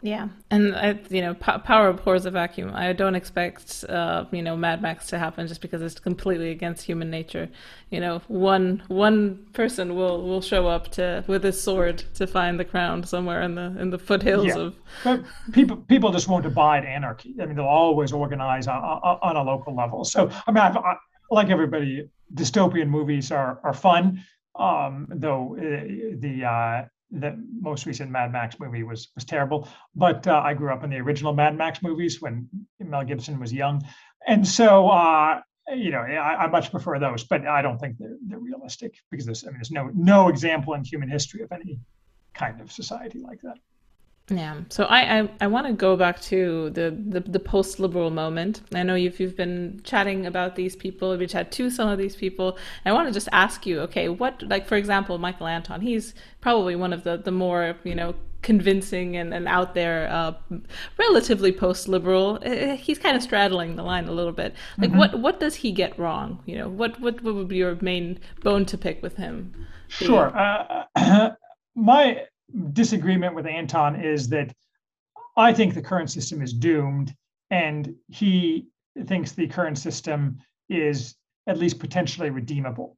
Yeah, and I, you know, p- power abhors a vacuum. I don't expect, uh, you know, Mad Max to happen just because it's completely against human nature. You know, one one person will will show up to with his sword to find the crown somewhere in the in the foothills yeah. of. But people people just won't abide anarchy. I mean, they'll always organize on, on a local level. So I mean, I've, I, like everybody, dystopian movies are are fun. Um, though uh, the uh, the most recent Mad Max movie was was terrible. But uh, I grew up in the original Mad Max movies when Mel Gibson was young, and so uh, you know I, I, much prefer those. But I don't think they're, they're realistic because there's I mean there's no no example in human history of any kind of society like that. Yeah. So I I, I want to go back to the the, the post liberal moment. I know you've you've been chatting about these people. We chat to some of these people. I want to just ask you, okay, what like for example, Michael Anton. He's probably one of the the more you know convincing and, and out there, uh, relatively post liberal. Eh, eh, he's kind of straddling the line a little bit. Like mm-hmm. what what does he get wrong? You know, what what what would be your main bone to pick with him? Sure. Uh, my disagreement with Anton is that I think the current system is doomed, and he thinks the current system is at least potentially redeemable.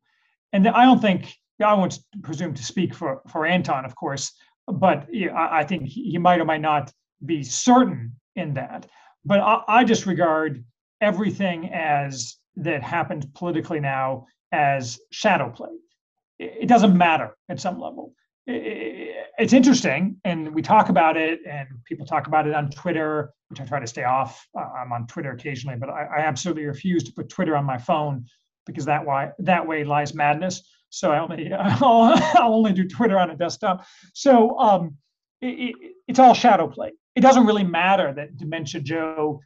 And I don't think I won't presume to speak for for Anton, of course, but I think he might or might not be certain in that. But I, I just regard everything as that happened politically now as shadow play. It doesn't matter at some level it's interesting and we talk about it and people talk about it on twitter which i try to stay off uh, i'm on twitter occasionally but I, I, absolutely refuse to put twitter on my phone because that why that way lies madness. So i only i'll, I'll only do twitter on a desktop. So um, it, it, it's all shadow play. It doesn't really matter that dementia joe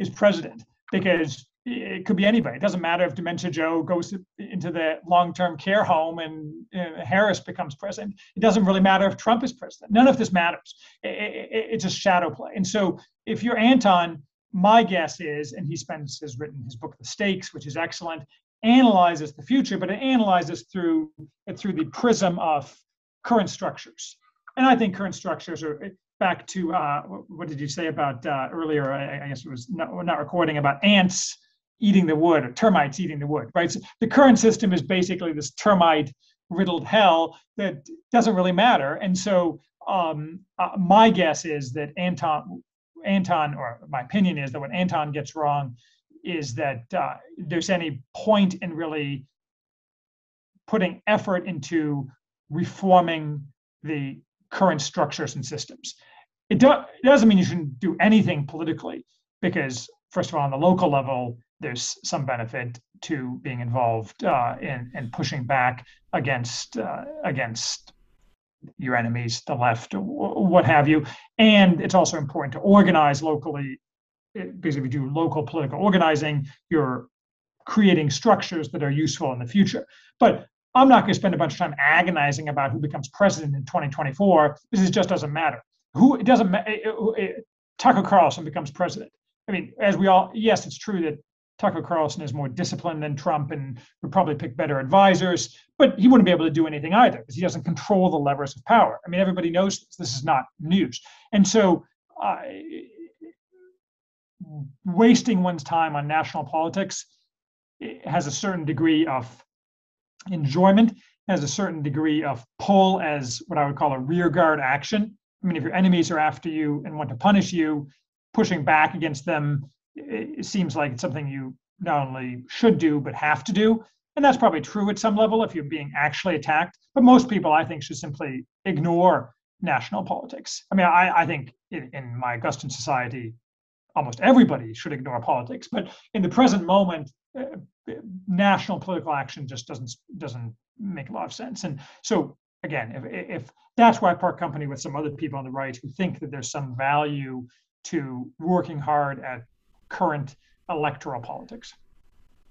is president because it could be anybody. It doesn't matter if Dementia Joe goes into the long-term care home and Harris becomes president. It doesn't really matter if Trump is president. None of this matters. It, it, it's a shadow play. And so, if you're Anton, my guess is, and he spends has written his book The Stakes, which is excellent, analyzes the future, but it analyzes through through the prism of current structures. And I think current structures are back to uh, what did you say about uh, earlier? I, I, guess it was not, not recording about ants eating the wood or termites eating the wood, right? So the current system is basically this termite riddled hell that doesn't really matter. And so um, uh, my guess is that Anton, Anton, or my opinion is that what Anton gets wrong is that uh, there's any point in really putting effort into reforming the current structures and systems. It, do, it doesn't mean you shouldn't do anything politically, because first of all, on the local level, there's some benefit to being involved uh, in, in pushing back against uh, against your enemies, the left, what have you. And it's also important to organize locally, eh, because if you do local political organizing, you're creating structures that are useful in the future. But I'm not going to spend a bunch of time agonizing about who becomes president in 2024 This just doesn't matter. Who it doesn't matter. Eh, eh, Tucker Carlson becomes president. I mean, as we all, yes, it's true that Tucker Carlson is more disciplined than Trump and would probably pick better advisors, but he wouldn't be able to do anything either because he doesn't control the levers of power. I mean, everybody knows this. This is not news. And so, uh, wasting one's time on national politics has a certain degree of enjoyment, has a certain degree of pull as what I would call a rearguard action. I mean, if your enemies are after you and want to punish you, pushing back against them it seems like it's something you not only should do but have to do. And that's probably true at some level if you're being actually attacked. But most people i think should simply ignore national politics. I mean i, I think in, in my augustan society almost everybody should ignore politics. But in the present moment uh, national political action just doesn't doesn't make a lot of sense. And so again if, if that's why I part company with some other people on the right who think that there's some value to working hard at current electoral politics.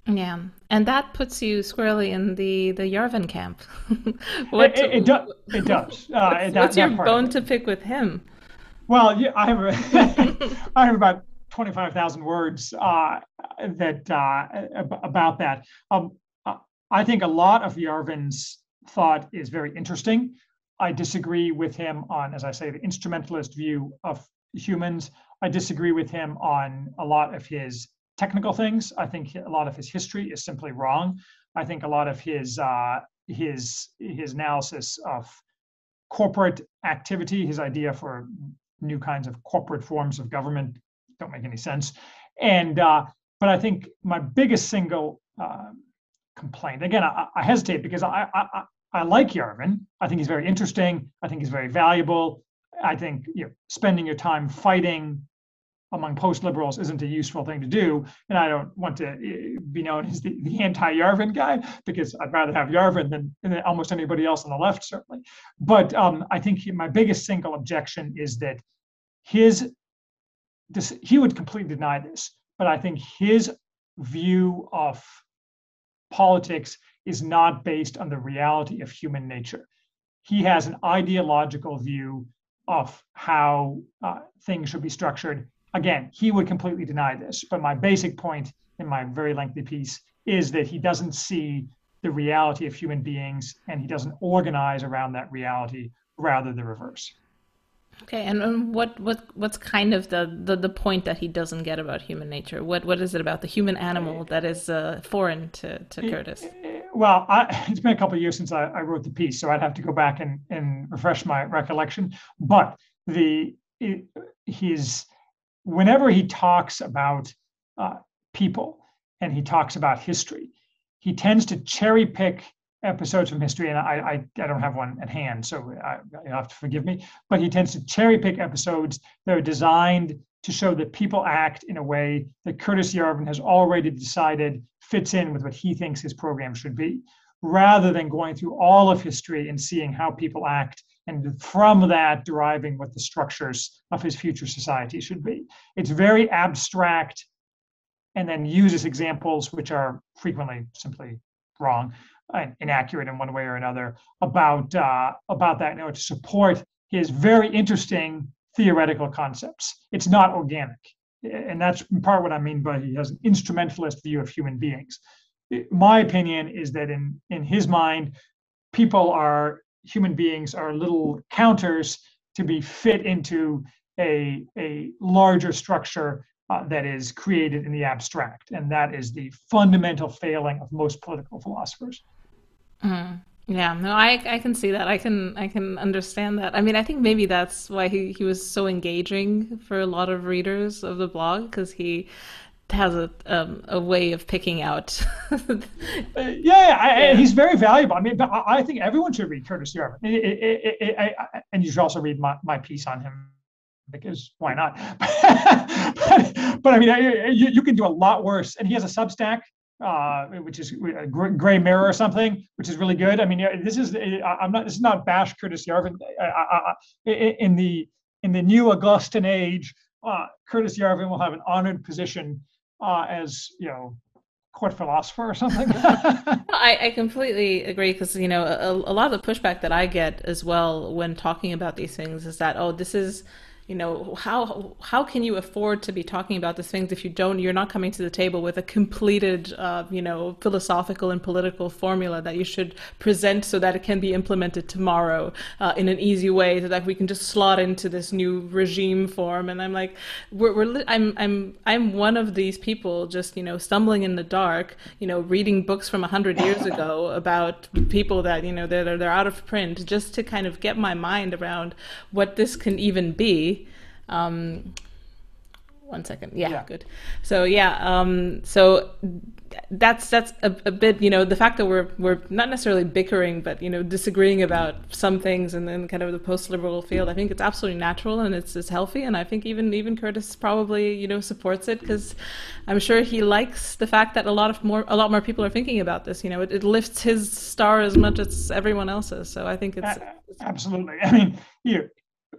Yeah, and that puts you squarely in the the Yarvin camp. what, it, it, it, do, it does. Uh, what's, that, what's your bone to pick with him? Well, yeah, I have I have about twenty five thousand words uh, that uh, about that. Um, I think a lot of Yarvin's thought is very interesting. I disagree with him on, as I say, the instrumentalist view of humans. I disagree with him on a lot of his technical things. I think a lot of his history is simply wrong. I think a lot of his uh, his his analysis of corporate activity, his idea for new kinds of corporate forms of government don't make any sense. And uh, but I think my biggest single uh, complaint again, I, I hesitate because I, I I like Yarvin. I think he's very interesting. I think he's very valuable. I think you know, spending your time fighting among post liberals isn't a useful thing to do. And I don't want to eh, be known as the, the anti Yarvin guy because I'd rather have Yarvin than, than, almost anybody else on the left, certainly. But um, I think he, my biggest single objection is that his, this, he would completely deny this, but I think his view of politics is not based on the reality of human nature. He has an ideological view of how uh, things should be structured again, he would completely deny this. But my basic point in my very lengthy piece is that he doesn't see the reality of human beings and he doesn't organize around that reality, rather the reverse. Okay, and, what what what's kind of the, the the point that he doesn't get about human nature? What what is it about the human animal that is uh, foreign to, to Curtis? Well, I, it's been a couple of years since I, I, wrote the piece, so I'd have to go back and, and refresh my recollection. But the it, his whenever he talks about uh, people and he talks about history, he tends to cherry pick episodes from history, and I, I, I don't have one at hand, so I, you have to forgive me. But he tends to cherry pick episodes that are designed to show that people act in a way that Curtis Yarvin has already decided fits in with what he thinks his program should be, rather than going through all of history and seeing how people act and from that deriving what the structures of his future society should be. It's very abstract and then uses examples which are frequently simply wrong and inaccurate in one way or another about uh, about that in order to support his very interesting theoretical concepts. It's not organic. And that's part what I mean by he has an instrumentalist view of human beings. My opinion is that in, in his mind, people are human beings are little counters to be fit into a, a larger structure uh, that is created in the abstract. And that is the fundamental failing of most political philosophers. Mm. Yeah, no, I I can see that. I can I can understand that. I mean, I think maybe that's why he, he was so engaging for a lot of readers of the blog because he has a um, a way of picking out. uh, yeah, I, yeah, he's very valuable. I mean, I, I think everyone should read Curtis Yarvin, and you should also read my, my piece on him because why not? but, but, I mean, you, you, can do a lot worse. And he has a Substack, uh, which is a Gray Mirror or something, which is really good. I mean, this is I'm not this is not bash Curtis Yarvin. in the in the new Augustan age, uh, Curtis Yarvin will have an honored position uh, as you know court philosopher or something. I, I, completely agree because you know a, a, lot of the pushback that I get as well when talking about these things is that oh this is you know how how can you afford to be talking about these things if you don't you're not coming to the table with a completed uh, you know philosophical and political formula that you should present so that it can be implemented tomorrow uh, in an easy way so that we can just slot into this new regime form. And i'm like we're, we're i'm i'm i'm one of these people just you know stumbling in the dark you know reading books from a 100 years ago about people that you know they're they're out of print just to kind of get my mind around what this can even be um, one second. Yeah, yeah, good. So yeah, um, so that's that's a, a, bit you know the fact that we're we're not necessarily bickering, but you know disagreeing about some things, and then kind of the post-liberal field. I think it's absolutely natural and it's it's healthy, and I think even even Curtis probably you know supports it because I'm sure he likes the fact that a lot of more a lot more people are thinking about this. You know, it, it lifts his star as much as everyone else's. So I think it's, it's absolutely. I mean, you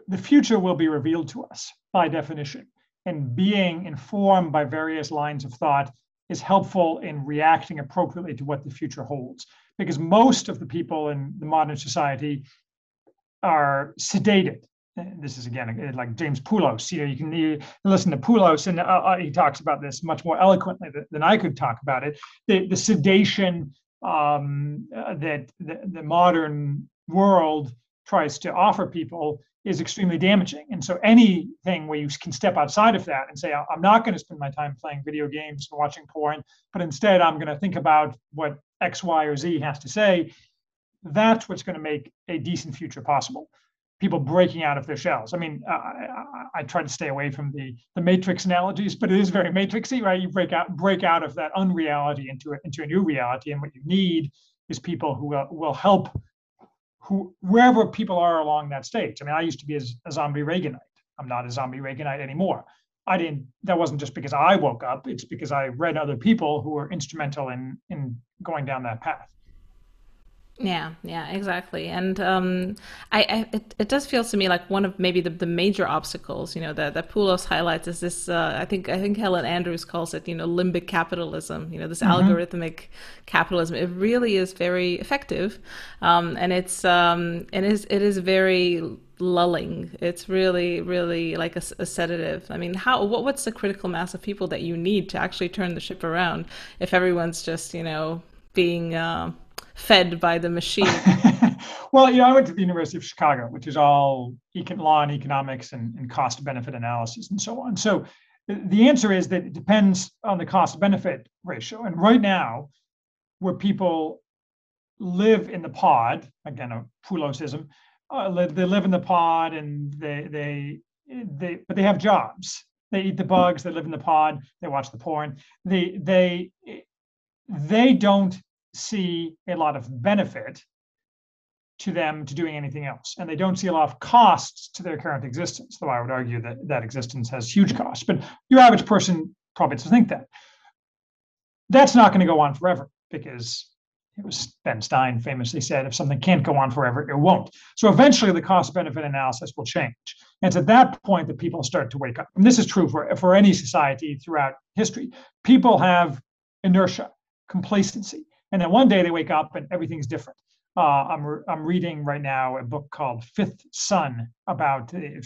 the future will be revealed to us by definition. And being informed by various lines of thought is helpful in reacting appropriately to what the future holds. Because most of the people in the modern society are sedated. This is again like James Poulos. You know, you can listen to Poulos, and uh, uh, he talks about this much more eloquently than I could talk about it. The, the sedation um, uh, that the, the modern world tries to offer people is extremely damaging. And so anything where you can step outside of that and say, I'm not going to spend my time playing video games and watching porn, but instead I'm going to think about what X, Y, or Z has to say, that's what's going to make a decent future possible. People breaking out of their shells. I mean, I, I, I try to stay away from the the matrix analogies, but it is very matrixy, right? You break out break out of that unreality into a, into a new reality, and what you need is people who will, will help who wherever people are along that stage. I mean, I used to be a, a zombie Reaganite. I'm not a zombie Reaganite anymore. I didn't. That wasn't just because I woke up. It's because I read other people who were instrumental in in going down that path. Yeah, yeah, exactly. And um, I, I it, it does feel to me like one of maybe the, the major obstacles, you know, that, that Poulos highlights is this. Uh, I think I think Helen Andrews calls it, you know, limbic capitalism. You know, this mm-hmm. algorithmic capitalism. It really is very effective, um, and it's um, and it is it is very lulling. It's really really like a, a sedative. I mean, how what what's the critical mass of people that you need to actually turn the ship around if everyone's just you know being uh, fed by the machine? well, you know, I went to the University of Chicago, which is all econ- law and economics and, and cost benefit analysis and so on. So the answer is that it depends on the cost benefit ratio. And right now, where people live in the pod, again, a Poulosism, uh, they live in the pod and they, they, they, but they have jobs. They eat the bugs, they live in the pod, they watch the porn. They, they, they don't see a lot of benefit to them to doing anything else. And they don't see a lot of costs to their current existence, though I would argue that that existence has huge costs. But your average person probably doesn't think that. That's not going to go on forever because it was Ben Stein famously said, if something can't go on forever, it won't. So eventually the cost benefit analysis will change. And it's at that point that people start to wake up. And this is true for, for any society throughout history. People have inertia, complacency. And then one day they wake up and everything's different. Uh, I'm, re- I'm reading right now a book called Fifth Sun about a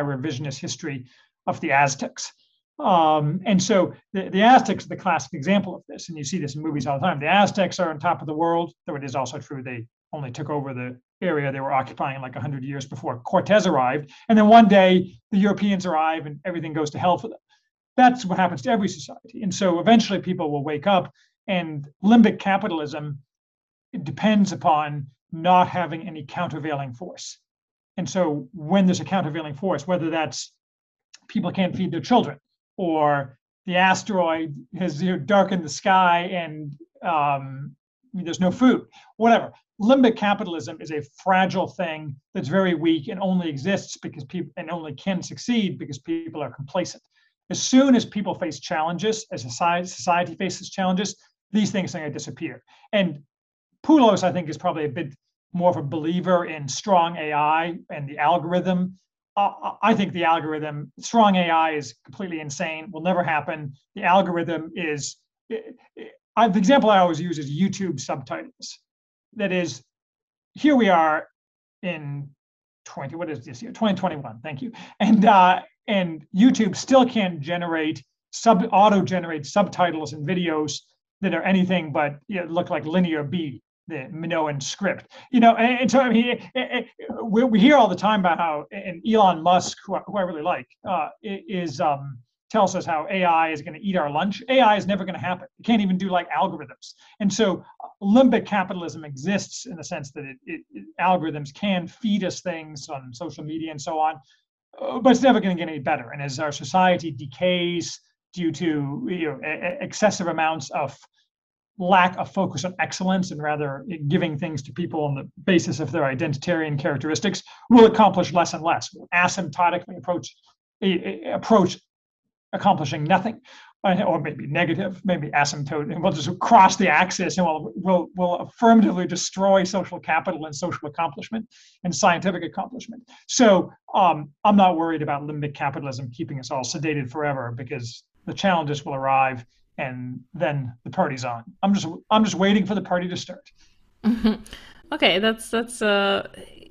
revisionist history of the Aztecs. Um, and so the, the Aztecs are the classic example of this, and you see this in movies all the time. The Aztecs are on top of the world, though it is also true they only took over the area they were occupying like 100 years before Cortez arrived. And then one day the Europeans arrive and everything goes to hell for them. That's what happens to every society. And so eventually people will wake up and limbic capitalism depends upon not having any countervailing force. And so when there's a countervailing force, whether that's people can't feed their children or the asteroid has you know, darkened the sky and um, there's no food, whatever. Limbic capitalism is a fragile thing that's very weak and only exists because people and only can succeed because people are complacent. As soon as people face challenges, as society, society faces challenges, these things are going to disappear. And Poulos, I think, is probably a bit more of a believer in strong AI and the algorithm. Uh, I think the algorithm, strong AI is completely insane, will never happen. The algorithm is, I, the example I always use is YouTube subtitles. That is, here we are in 20, what is this year? 2021, thank you. And, uh, and YouTube still can't generate, sub auto generate subtitles and videos that are anything but you know, look like linear B, the Minoan script. You know, and, and so I mean, it, it, we, we hear all the time about how, and Elon Musk, who, who I really like, uh, is um, tells us how AI is going to eat our lunch. AI is never going to happen. You can't even do like algorithms. And so limbic capitalism exists in the sense that it, it, algorithms can feed us things on social media and so on, uh, but it's never going to get any better. And as our society decays, due to you know, excessive amounts of lack of focus on excellence and rather giving things to people on the basis of their identitarian characteristics will accomplish less and less. Will asymptotically approach approach accomplishing nothing, or maybe negative, maybe asymptotic, and we'll just cross the axis and we'll, we'll, we'll affirmatively destroy social capital and social accomplishment and scientific accomplishment. So um, I'm not worried about limbic capitalism keeping us all sedated forever because the challenges will arrive and then the party's on. I'm just i'm just waiting for the party to start. Okay that's that's uh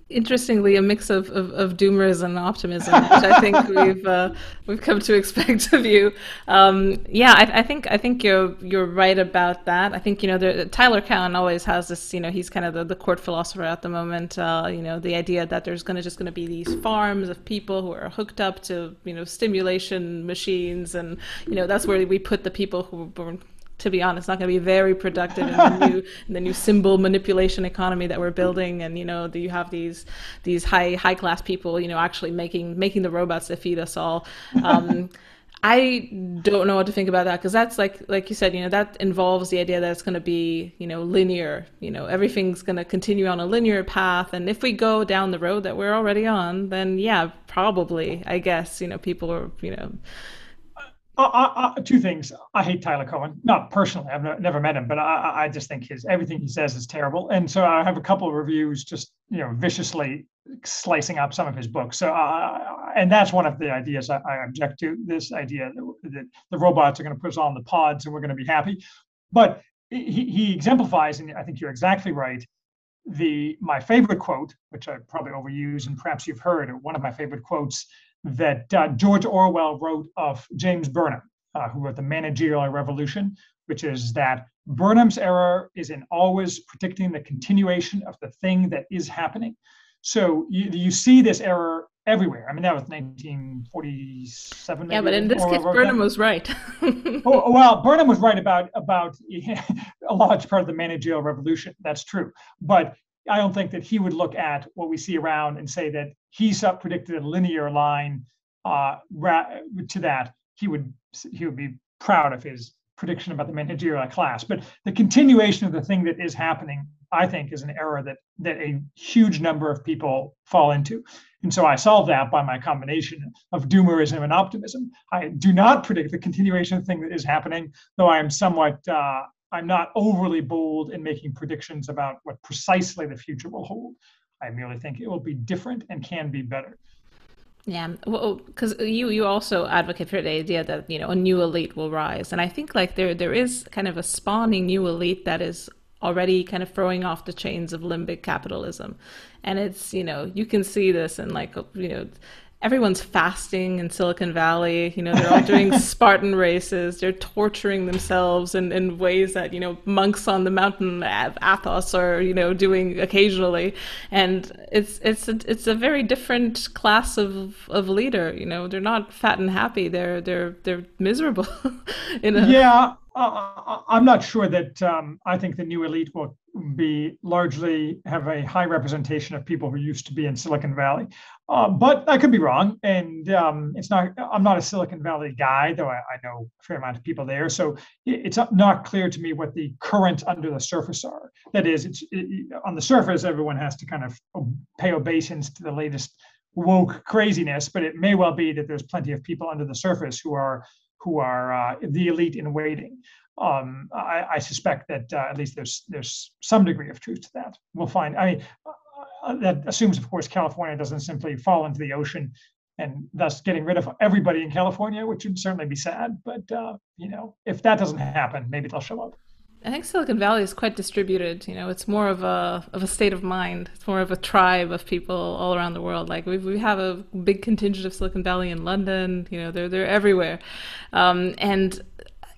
interestingly a mix of, of, of doomers and optimism, which I think we've uh, we've come to expect of you. Um, yeah, I, I, think I think you're you're right about that. I think you know the, Tyler Cowen always has this. You know, he's kind of the, the court philosopher at the moment. Uh, you know, the idea that there's going to just going to be these farms of people who are hooked up to you know stimulation machines, and you know that's where we put the people who were to be honest, not going to be very productive in the new in the new symbol manipulation economy that we're building. And you know, do you have these these high high class people, you know, actually making making the robots that feed us all. Um, I don't know what to think about that because that's like like you said, you know, that involves the idea that it's going to be you know linear. You know, everything's going to continue on a linear path, and if we go down the road that we're already on, then yeah, probably, I guess, you know, people are you know two things. I hate Tyler Cohen, not personally. I've never met him, but I, I just think his everything he says is terrible. And so I have a couple of reviews, just you know, viciously slicing up some of his books. So, uh, and that's one of the ideas I, object to. This idea that, that the robots are going to put us in the pods and we're going to be happy. But he, he exemplifies, and I think you're exactly right. The my favorite quote, which I probably overuse, and perhaps you've heard, one of my favorite quotes that uh, George Orwell wrote of James Burnham, uh, who wrote The Managerial Revolution, which is that Burnham's error is in always predicting the continuation of the thing that is happening. So you, you see this error everywhere. I mean, that was 1947. Yeah, but in this case, Burnham that. was right. oh, oh, well, Burnham was right about about a large part of the managerial revolution. That's true, but I don't think that he would look at what we see around and say that he's up predicted a linear line uh, to that. He would he would be proud of his prediction about the managerial class. But the continuation of the thing that is happening, I think, is an error that that a huge number of people fall into. And so I solve that by my combination of doomerism and optimism. I do not predict the continuation of the thing that is happening, though I am somewhat uh, I'm not overly bold in making predictions about what precisely the future will hold. I merely think it will be different and can be better. Yeah, well, oh, because you you also advocate for the idea that you know a new elite will rise, and I think like there there is kind of a spawning new elite that is already kind of throwing off the chains of limbic capitalism, and it's you know you can see this in like you know everyone's fasting in Silicon Valley. You know, they're all doing Spartan races. They're torturing themselves in, in ways that, you know, monks on the mountain of Athos are, you know, doing occasionally. And it's it's a, it's a very different class of, of leader. You know, they're not fat and happy. They're they're they're miserable. in a... Yeah, uh, I'm not sure that um, I think the new elite will be largely have a high representation of people who used to be in Silicon Valley. Uh, but I could be wrong, and um, it's not. I'm not a Silicon Valley guy, though I, I, know a fair amount of people there. So it's not clear to me what the current under the surface are. That is, it's it, on the surface, everyone has to kind of pay obeisance to the latest woke craziness, but it may well be that there's plenty of people under the surface who are who are uh, the elite in waiting um, I, I, suspect that uh, at least there's there's some degree of truth to that. We'll find. I mean, that assumes, of course, California doesn't simply fall into the ocean and thus getting rid of everybody in California, which would certainly be sad. But uh, you know, if that doesn't happen, maybe they'll show up. I think Silicon Valley is quite distributed. You know, it's more of a of a state of mind. It's more of a tribe of people all around the world. Like we we have a big contingent of Silicon Valley in London. You know, they're they're everywhere, um, and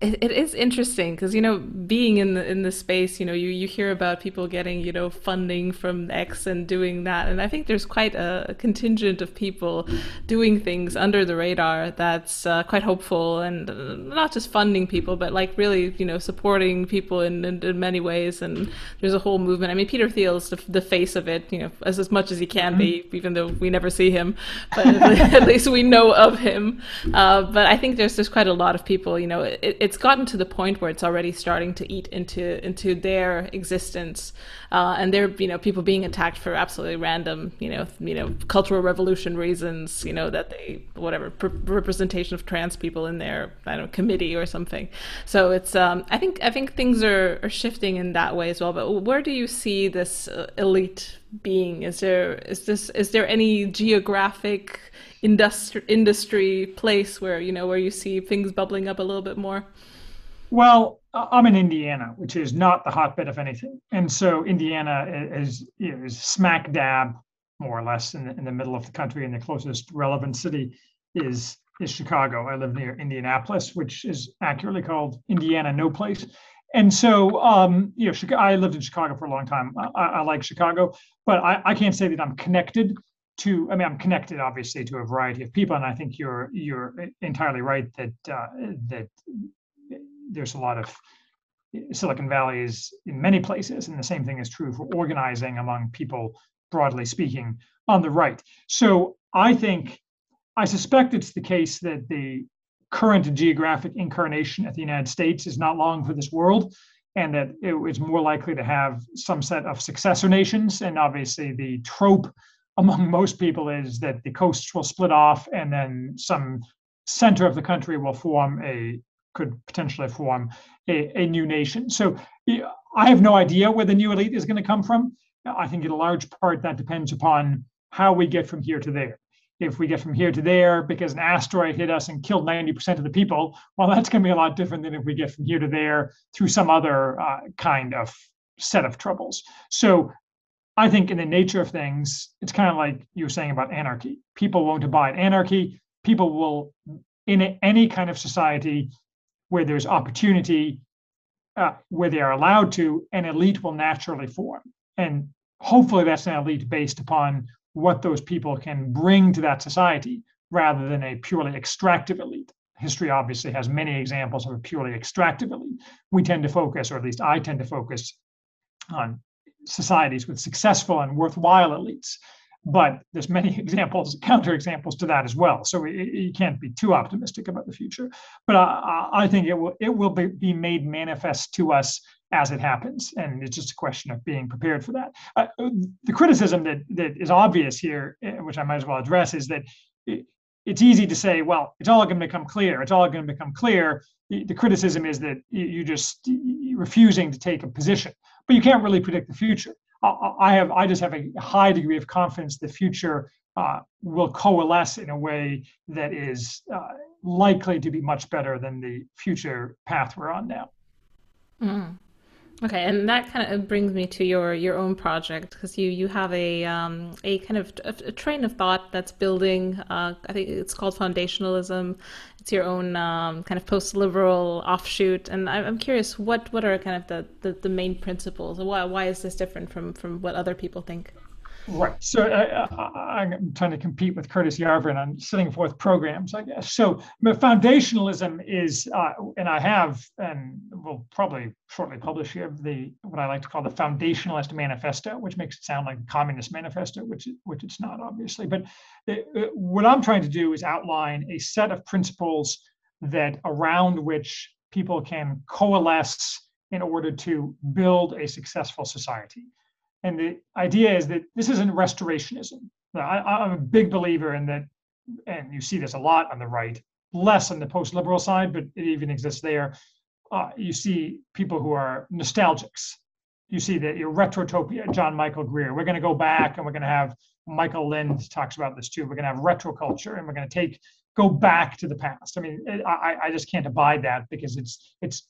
it, it is interesting because you know being in the in the space you know you you hear about people getting you know funding from X and doing that and I think there's quite a, contingent of people doing things under the radar that's uh, quite hopeful and uh, not just funding people but like really you know supporting people in, in, in many ways and there's a whole movement I mean Peter Thiel's the, the face of it you know as as much as he can be mm-hmm. even though we never see him but at least we know of him uh, but I think there's there's quite a lot of people you know it, it it's gotten to the point where it's already starting to eat into into their existence, uh, and they're you know people being attacked for absolutely random you know you know cultural revolution reasons you know that they whatever representation of trans people in their I don't know committee or something. So it's um, I think I think things are, are shifting in that way as well. But where do you see this uh, elite being? Is there is this is there any geographic industry industry place where you know where you see things bubbling up a little bit more? Well, I'm in Indiana, which is not the hotbed of anything, and so Indiana is is smack dab more or less in the, in the middle of the country, and the closest relevant city is is Chicago. I live near Indianapolis, which is accurately called Indiana No Place. And so, um, you know, I lived in Chicago for a long time. I, I like Chicago, but I, I can't say that I'm connected to. I mean, I'm connected obviously to a variety of people, and I think you're you're entirely right that uh, that there's a lot of Silicon Valley is in many places, and the same thing is true for organizing among people, broadly speaking, on the right. So I think, I suspect it's the case that the current geographic incarnation at the United States is not long for this world, and that it is more likely to have some set of successor nations. And obviously, the trope among most people is that the coasts will split off, and then some center of the country will form a could potentially form a, a new nation. So I have no idea where the new elite is going to come from. I think in a large part that depends upon how we get from here to there if we get from here to there because an asteroid hit us and killed 90% of the people, well, that's going to be a lot different than if we get from here to there through some other uh, kind of set of troubles. So I think in the nature of things, it's kind of like you were saying about anarchy. People won't abide anarchy. People will, in any kind of society where there's opportunity, uh, where they are allowed to, an elite will naturally form. And hopefully that's an elite based upon what those people can bring to that society rather than a purely extractive elite. History obviously has many examples of a purely extractive elite. We tend to focus, or at least I tend to focus, on societies with successful and worthwhile elites. But there's many examples, counterexamples to that as well. So you can't be too optimistic about the future. But I, I think it will it will be, be made manifest to us as it happens, and it's just a question of being prepared for that. Uh, the criticism that that is obvious here, eh, which I might as well address, is that it, it's easy to say, well, it's all going to become clear. It's all going to become clear. The, the criticism is that you're just refusing to take a position, but you can't really predict the future. I, have, I just have a high degree of confidence the future uh, will coalesce in a way that is uh, likely to be much better than the future path we're on now. Mm. Okay, and that kind of brings me to your your own project because you you have a um, a kind of a, a, train of thought that's building. Uh, I think it's called foundationalism. It's your own um, kind of post liberal offshoot, and I'm curious what what are kind of the, the, the main principles? Why why is this different from from what other people think? Right. So uh, uh, I, am trying to compete with Curtis Yarvin on setting forth programs, I guess. So foundationalism is, uh, and I have, and we'll probably shortly publish here the what I like to call the Foundationalist Manifesto, which makes it sound like a Communist Manifesto, which which it's not, obviously. But it, it, uh, what I'm trying to do is outline a set of principles that around which people can coalesce in order to build a successful society. And the idea is that this isn't restorationism. I, am a big believer in that, and you see this a lot on the right, less on the post liberal side, but it even exists there. Uh, you see people who are nostalgics. You see that your retrotopia, John Michael Greer. We're going to go back and we're going to have Michael Lind talks about this too. We're going to have retro culture and we're going to take go back to the past. I mean, I, I just can't abide that because it's it's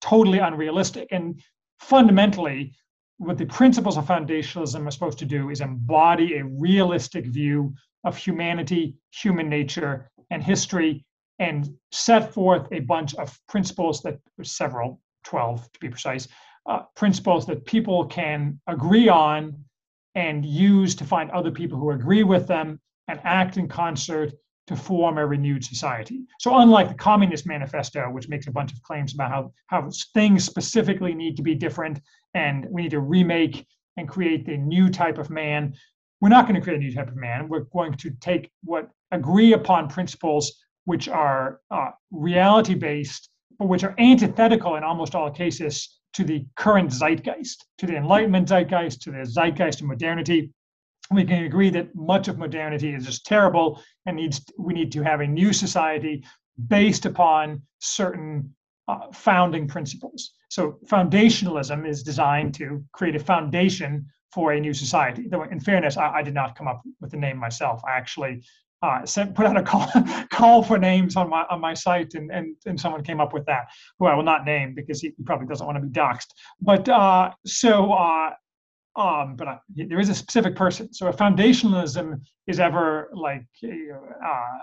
totally unrealistic. And fundamentally, what the principles of foundationalism are supposed to do is embody a realistic view of humanity, human nature, and history, and set forth a bunch of principles that several, 12 to be precise, uh, principles that people can agree on and use to find other people who agree with them and act in concert to form a renewed society. So unlike the Communist Manifesto, which makes a bunch of claims about how, how things specifically need to be different and we need to remake and create a new type of man, we're not going to create a new type of man. We're going to take what agree upon principles which are uh, reality based, but which are antithetical in almost all cases to the current zeitgeist, to the Enlightenment zeitgeist, to the zeitgeist of modernity, we can agree that much of modernity is just terrible and needs we need to have a new society based upon certain uh, founding principles. So foundationalism is designed to create a foundation for a new society. Though, in fairness, I, I did not come up with the name myself. I actually uh, sent put out a call call for names on my on my site, and and and someone came up with that, who I will not name because he probably doesn't want to be doxxed. But uh, so uh, um, but I, there is a specific person. So if foundationalism is ever like a, uh,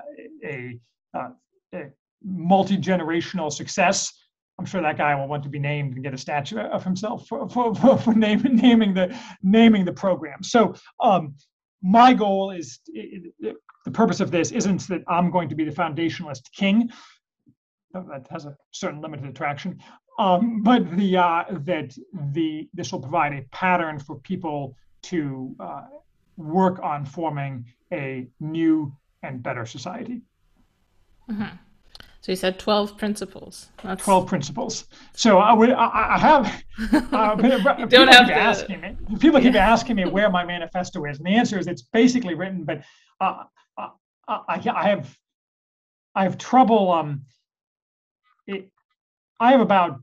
a, uh, a multi generational success, I'm sure that guy will want to be named and get a statue of himself for, for, for, for naming, naming the naming the program. So um, my goal is the purpose of this isn't that I'm going to be the foundationalist king. That has a certain limited attraction, um, but the uh, that the this will provide a pattern for people to uh, work on forming a new and better society. Mm-hmm. So you said 12 principles. That's... 12 principles. So I would, I, I have, uh, have keep to... asking me, people keep yeah. asking me where my manifesto is. And the answer is it's basically written, but uh, uh, uh I, I have, I have trouble, um, it, I have about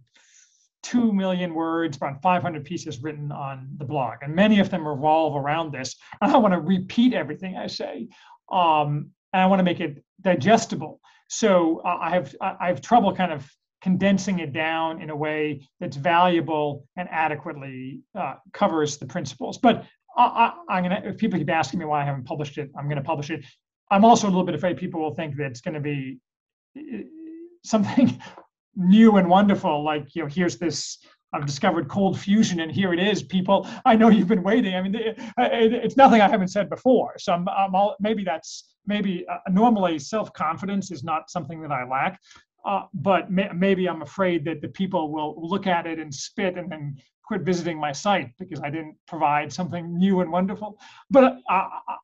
2 million words, about 500 pieces written on the blog, and many of them revolve around this. I don't want to repeat everything I say, um, and I want to make it digestible. So uh, I have I have trouble kind of condensing it down in a way that's valuable and adequately uh, covers the principles. But I, am gonna if people keep asking me why I haven't published it, I'm gonna publish it. I'm also a little bit afraid people will think that it's to be something new and wonderful. Like you know, here's this I've discovered cold fusion, and here it is, people. I know you've been waiting. I mean, it, it's nothing I haven't said before. So I'm, I'm all, maybe that's maybe uh, normally self confidence is not something that I lack, uh, but may, maybe I'm afraid that the people will look at it and spit and then quit visiting my site because I didn't provide something new and wonderful. But uh, uh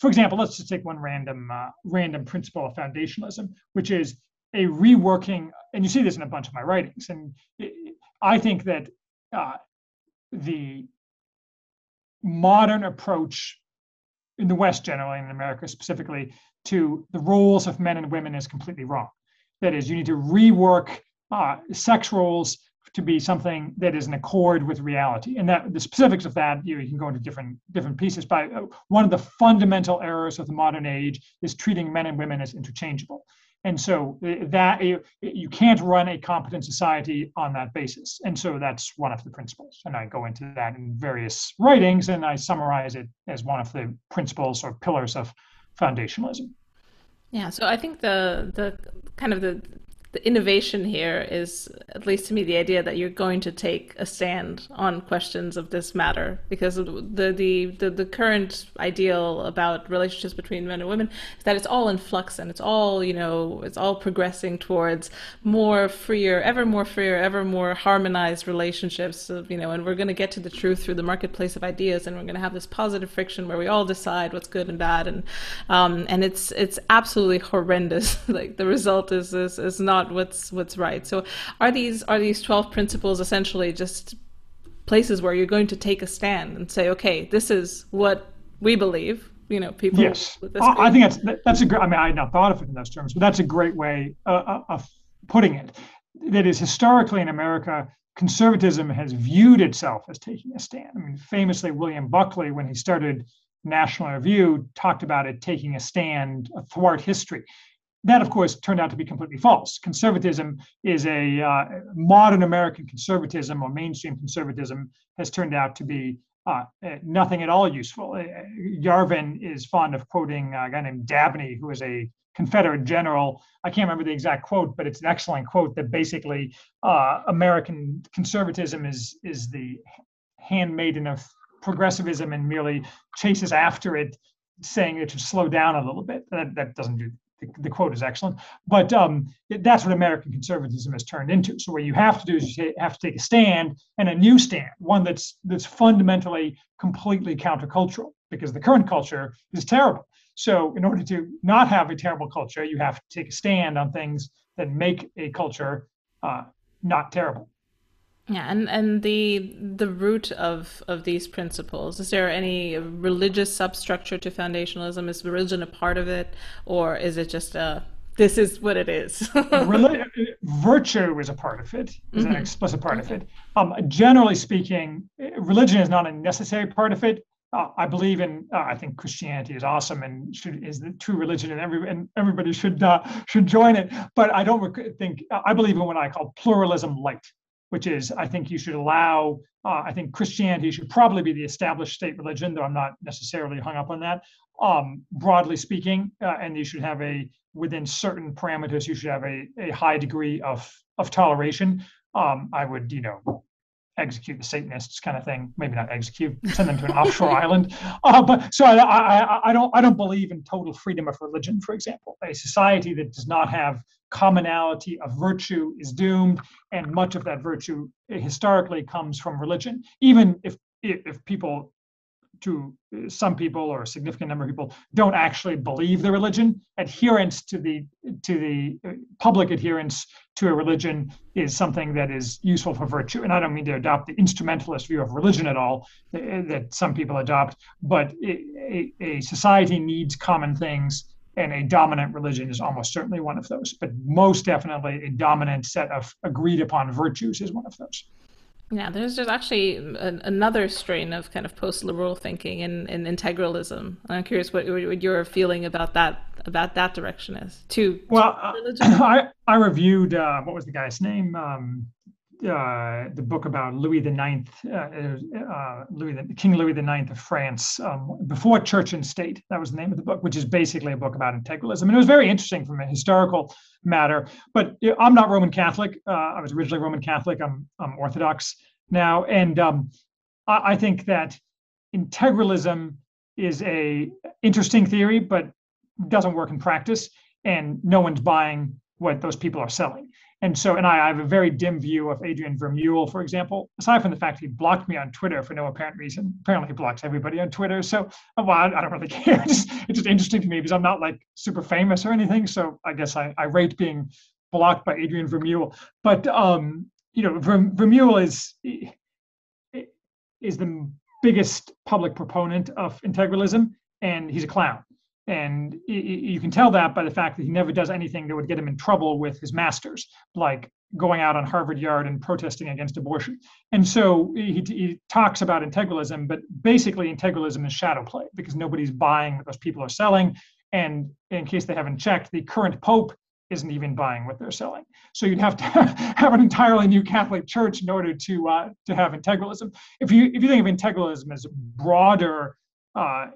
for example, let's just take one random uh, random principle of foundationalism, which is a reworking, and you see this in a bunch of my writings, and I think that uh, the modern approach in the West generally, in America specifically, to the roles of men and women is completely wrong. That is, you need to rework uh, sex roles to be something that is in accord with reality. And that the specifics of that, you, know, you can go into different different pieces. But uh, one of the fundamental errors of the modern age is treating men and women as interchangeable. And so uh, that you, you can't run a competent society on that basis. And so that's one of the principles. And I go into that in various writings and I summarize it as one of the principles or pillars of foundationalism. Yeah, so I think the the kind of the the innovation here is, at least to me, the idea that you're going to take a stand on questions of this matter, because the the the, the current ideal about relationships between men and women is that it's all in flux and it's all you know it's all progressing towards more freer, ever more freer, ever more harmonized relationships. You know, and we're going to get to the truth through the marketplace of ideas, and we're going to have this positive friction where we all decide what's good and bad, and um, and it's it's absolutely horrendous. like the result is is is not out what's what's right. So are these are these 12 principles essentially just places where you're going to take a stand and say, okay, this is what we believe. You know, people. Yes, I think that's that's a great. I mean, I had not thought of it in those terms, but that's a great way uh, uh, of putting it. That is historically in America, conservatism has viewed itself as taking a stand. I mean, famously, William Buckley, when he started National Review, talked about it taking a stand thwart history that, of course, turned out to be completely false. Conservatism is a uh, modern American conservatism or mainstream conservatism has turned out to be uh, nothing at all useful. Eh, Yarvin is fond of quoting a guy named Dabney, who is a Confederate general. I can't remember the exact quote, but it's an excellent quote that basically uh, American conservatism is is the handmaiden of progressivism and merely chases after it, saying it should slow down a little bit. That, that doesn't do the, the quote is excellent, but um, that's what American conservatism has turned into. So what you have to do is you have to take a stand and a new stand, one that's that's fundamentally completely countercultural, because the current culture is terrible. So in order to not have a terrible culture, you have to take a stand on things that make a culture uh, not terrible. Yeah, and, and the the root of, of these principles, is there any religious substructure to foundationalism? Is religion a part of it, or is it just a this is what it is? virtue is a part of it, is mm-hmm. an explicit part okay. of it. Um, generally speaking, religion is not a necessary part of it. Uh, I believe in. Uh, I think Christianity is awesome and should, is the true religion, and every and everybody should uh, should join it. But I don't rec- think I believe in what I call pluralism light which is I think you should allow Uh, I think Christianity should probably be the established state religion, though I'm not necessarily hung up on that. Um, broadly speaking, uh, and you should have a within certain parameters, you should have a, a high degree of of toleration. Um, I would, you know, execute the Satanists kind of thing. Maybe not execute, send them to an offshore island. Uh, but so I, I, I don't I don't believe in total freedom of religion, for example. A society that does not have commonality of virtue is doomed, and much of that virtue historically comes from religion. Even if if people to some people or a significant number of people don't actually believe the religion. Adherence to the to the uh, public adherence to a religion is something that is useful for virtue. And i don't mean to adopt the instrumentalist view of religion at all that, uh, that some people adopt but a, a society needs common things and a dominant religion is almost certainly one of those. But most definitely a dominant set of agreed upon virtues is one of those yeah, there's just actually a, another strain of kind of post-liberal thinking in, in integralism. I'm curious what, what your feeling about that about that direction is. Too well, uh, I I reviewed uh, what was the guy's name? Um, uh, the book about Louis the Ninth, uh, uh, Louis the, King Louis the Ninth of France, um, before Church and State. That was the name of the book, which is basically a book about integralism. And it was very interesting from a historical matter. But I'm not Roman Catholic. Uh, I was originally Roman Catholic. I'm, I'm Orthodox now, and um, I, I think that integralism is a interesting theory, but doesn't work in practice, and no one's buying what those people are selling. And so, and I, I, have a very dim view of Adrian Vermeule, for example, aside from the fact he blocked me on Twitter for no apparent reason. Apparently, he blocks everybody on Twitter. So, well, I, don't really care. It's just, it's just interesting to me because I'm not like super famous or anything. So, I guess I, I rate being blocked by Adrian Vermeule. But, um, you know, Vermeule is, is the biggest public proponent of integralism, and he's a clown. And you can tell that by the fact that he never does anything that would get him in trouble with his masters, like going out on Harvard Yard and protesting against abortion. And so he, he talks about integralism, but basically integralism is shadow play because nobody's buying what those people are selling. And in case they haven't checked, the current pope isn't even buying what they're selling. So you'd have to have an entirely new Catholic Church in order to uh, to have integralism. If you if you think of integralism as broader uh,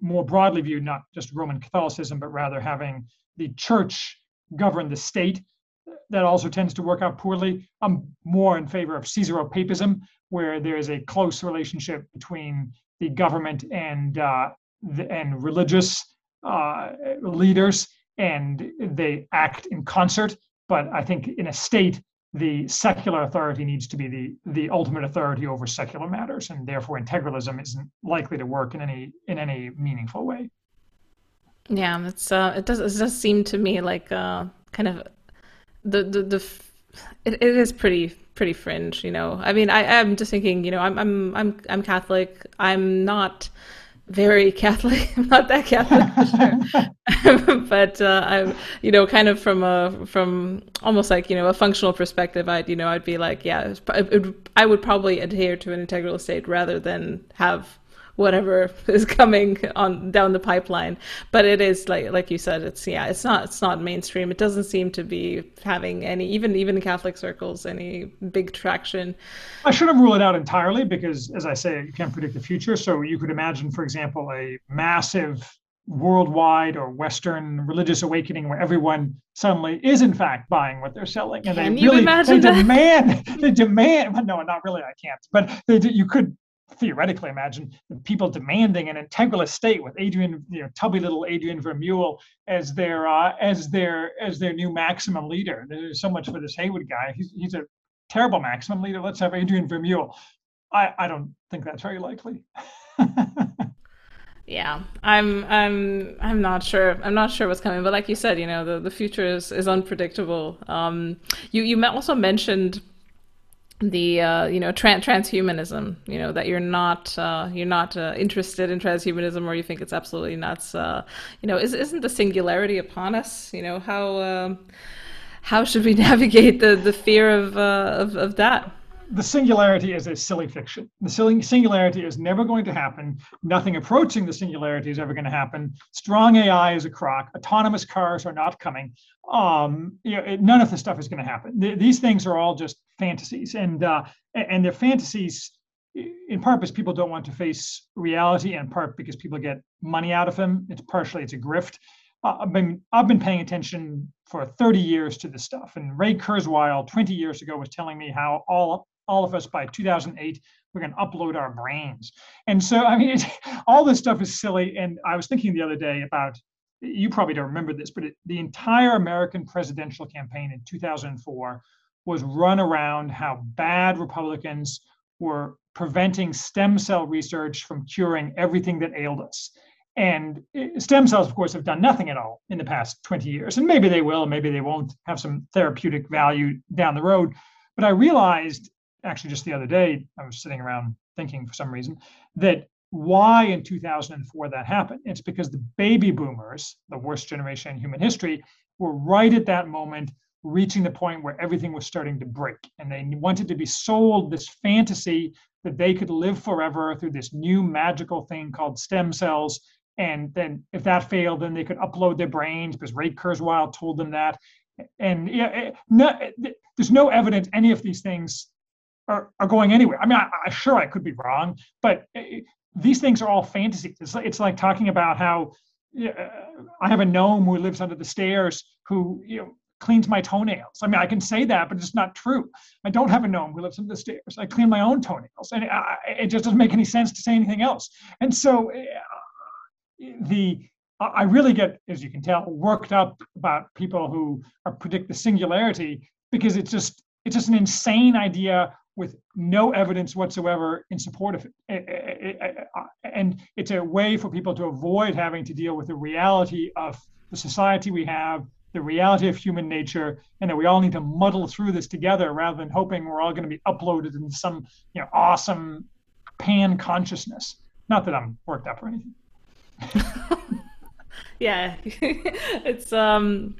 more broadly viewed, not just Roman Catholicism, but rather having the church govern the state. That also tends to work out poorly. I'm more in favor of Caesaropapism, where there is a close relationship between the government and uh, the, and religious uh, leaders, and they act in concert. But I think in a state, the secular authority needs to be the the ultimate authority over secular matters, and therefore integralism isn't likely to work in any in any meaningful way. Yeah, it's uh, it does it does seem to me like uh, kind of the the the it, it is pretty pretty fringe, you know. I mean, I am just thinking, you know, I'm I'm I'm I'm Catholic. I'm not very Catholic. I'm not that Catholic for sure, but uh, I'm, you know, kind of from a from almost like you know a functional perspective. I'd you know I'd be like, yeah, it, it, I would probably adhere to an integral state rather than have whatever is coming on down the pipeline. But it is like like you said it's yeah it's not it's not mainstream. It doesn't seem to be having any even even in catholic circles any big traction. I shouldn't rule it out entirely because as i say you can't predict the future. So you could imagine for example a massive worldwide or western religious awakening where everyone suddenly is in fact buying what they're selling. And Can they really they that? demand they demand no not really i can't. But they, you could theoretically imagine the people demanding an integralist state with Adrian, you know, tubby little Adrian Vermeule as their uh, as their as their new maximum leader. There's so much for this Haywood guy. He's he's a terrible maximum leader. Let's have Adrian Vermeule. I I don't think that's very likely. yeah, I'm I'm I'm not sure. I'm not sure what's coming. But like you said, you know, the, the future is is unpredictable. Um, you you also mentioned the uh, you know trans transhumanism you know that you're not uh, you're not uh, interested in transhumanism or you think it's absolutely nuts uh, you know is, isn't the singularity upon us? You know how um, how should we navigate the the fear of uh, of, of that the singularity is a silly fiction. The singularity is never going to happen. Nothing approaching the singularity is ever going to happen. Strong AI is a crock. Autonomous cars are not coming. Um, you know, none of this stuff is going to happen. Th- these things are all just fantasies, and uh, and they're fantasies in part because people don't want to face reality, and part because people get money out of them. It's partially it's a grift. Uh, I've been I've been paying attention for 30 years to this stuff, and Ray Kurzweil 20 years ago was telling me how all all of us by 2008 we're going to upload our brains. And so I mean, all this stuff is silly. And I was thinking the other day about you probably don't remember this, but it, the entire American presidential campaign in 2004 was run around how bad Republicans were preventing stem cell research from curing everything that ailed us. And eh, stem cells, of course, have done nothing at all in the past 20 years. And maybe they will, maybe they won't have some therapeutic value down the road. But I realized actually just the other day, I was sitting around thinking for some reason that why in 2004 that happened. It's because the baby boomers, the worst generation in human history, were right at that moment reaching the point where everything was starting to break. And they wanted to be sold this fantasy that they could live forever through this new magical thing called stem cells. And then if that failed, then they could upload their brains because Ray Kurzweil told them that. And yeah, eh, no, eh, there's no evidence any of these things are, are going anywhere. I mean, I, I sure I could be wrong, but eh, these things are all fantasies. It's like, it's like talking about how uh, I have a gnome who lives under the stairs who you know cleans my toenails. I mean, I can say that, but it's not true. I don't have a gnome who lives under the stairs. I clean my own toenails, and it, it just doesn't make any sense to say anything else. And so, uh, the I really get, as you can tell, worked up about people who predict the singularity because it's just it's just an insane idea with no evidence whatsoever in support of it. And it's a way for people to avoid having to deal with the reality of the society we have, the reality of human nature, and that we all need to muddle through this together rather than hoping we're all going to be uploaded into some you know awesome pan consciousness. Not that I'm worked up or anything. yeah, it's um.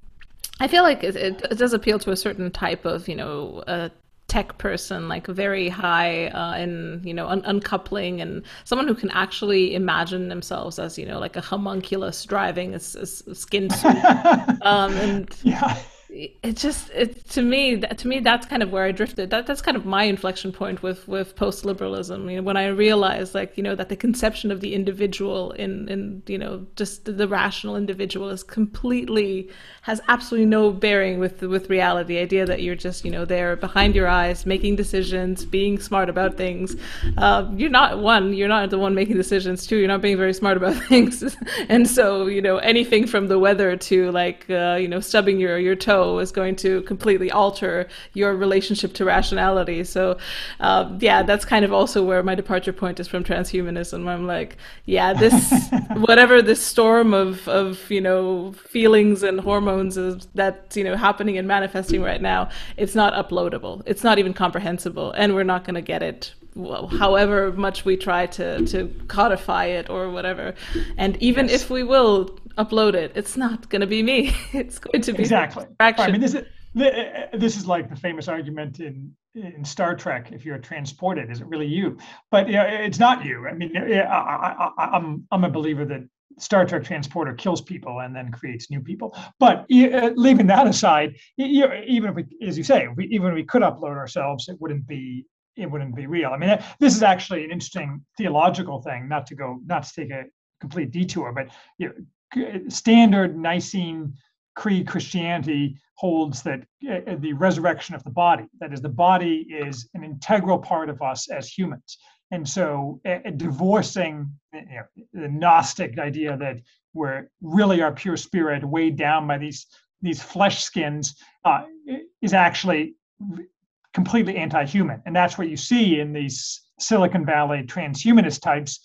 I feel like it, it, does appeal to a certain type of, you know, uh, tech person, like very high uh, in you know un- uncoupling, and someone who can actually imagine themselves as you know like a homunculus driving a, a skin suit, um, and yeah it just it to me to me that's kind of where I drifted. That that's kind of my inflection point with with post liberalism. You know, when I realized like you know that the conception of the individual in in you know just the, the rational individual is completely has absolutely no bearing with with reality. The idea that you're just you know there behind your eyes making decisions, being smart about things. Uh, you're not one. You're not the one making decisions. Two, you're not being very smart about things. and so you know anything from the weather to like uh, you know stubbing your your toe is going to completely alter your relationship to rationality. So, um, yeah, that's kind of also where my departure point is from transhumanism. I'm like, yeah, this whatever this storm of of you know feelings and hormones is that's you know happening and manifesting right now. It's not uploadable. It's not even comprehensible, and we're not going to get it well, however much we try to to codify it or whatever and even yes. if we will upload it. It's not going to be me. It's going to be exactly. I mean, this is this is like the famous argument in in Star Trek. If you're transported, is it really you? But you know, it's not you. I mean, I, I, I, I'm I'm a believer that Star Trek transporter kills people and then creates new people. But uh, leaving that aside, even if we, as you say, we, even if we could upload ourselves, it wouldn't be it wouldn't be real. I mean, this is actually an interesting theological thing. Not to go, not to take a complete detour, but you know, standard Nicene Creed Christianity holds that uh, the resurrection of the body, that is, the body is an integral part of us as humans. And so, uh, divorcing you know, the Gnostic idea that we're really our pure spirit weighed down by these these flesh skins uh, is actually completely anti-human, and that's what you see in these Silicon Valley transhumanist types.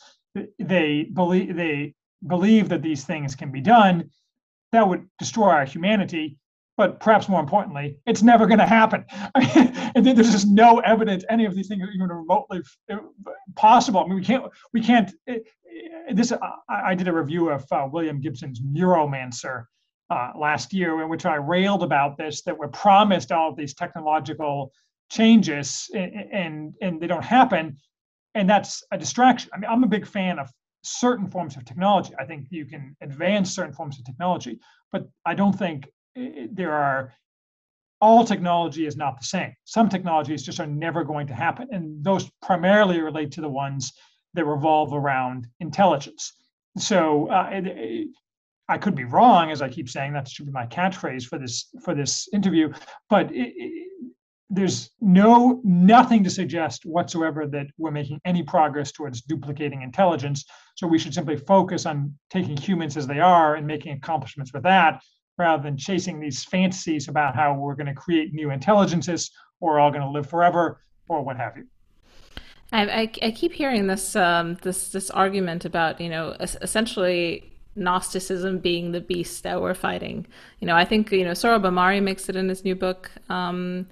They believe they believe that these things can be done, that would destroy our humanity. But perhaps more importantly, it's never going to happen. and there's just no evidence any of these things are even remotely uh, possible. I mean, we can't, we can't. It, it, this I, I, did a review of uh, William Gibson's Neuromancer uh, last year, in which I railed about this that we're promised all of these technological changes and, and and they don't happen and that's a distraction i mean i'm a big fan of certain forms of technology i think you can advance certain forms of technology but i don't think there are all technology is not the same some technologies just are never going to happen and those primarily relate to the ones that revolve around intelligence so uh, it, it, I could be wrong, as I keep saying. That should be my catchphrase for this for this interview. But there's no nothing to suggest whatsoever that we're making any progress towards duplicating intelligence. So we should simply focus on taking humans as they are and making accomplishments with that, rather than chasing these fantasies about how we're going to create new intelligences or we're all going to live forever or what have you. I, I, I keep hearing this um, this this argument about you know essentially Gnosticism being the beast that we're fighting. You know, I think you know Sohrab Ahmari makes it in his new book. Um,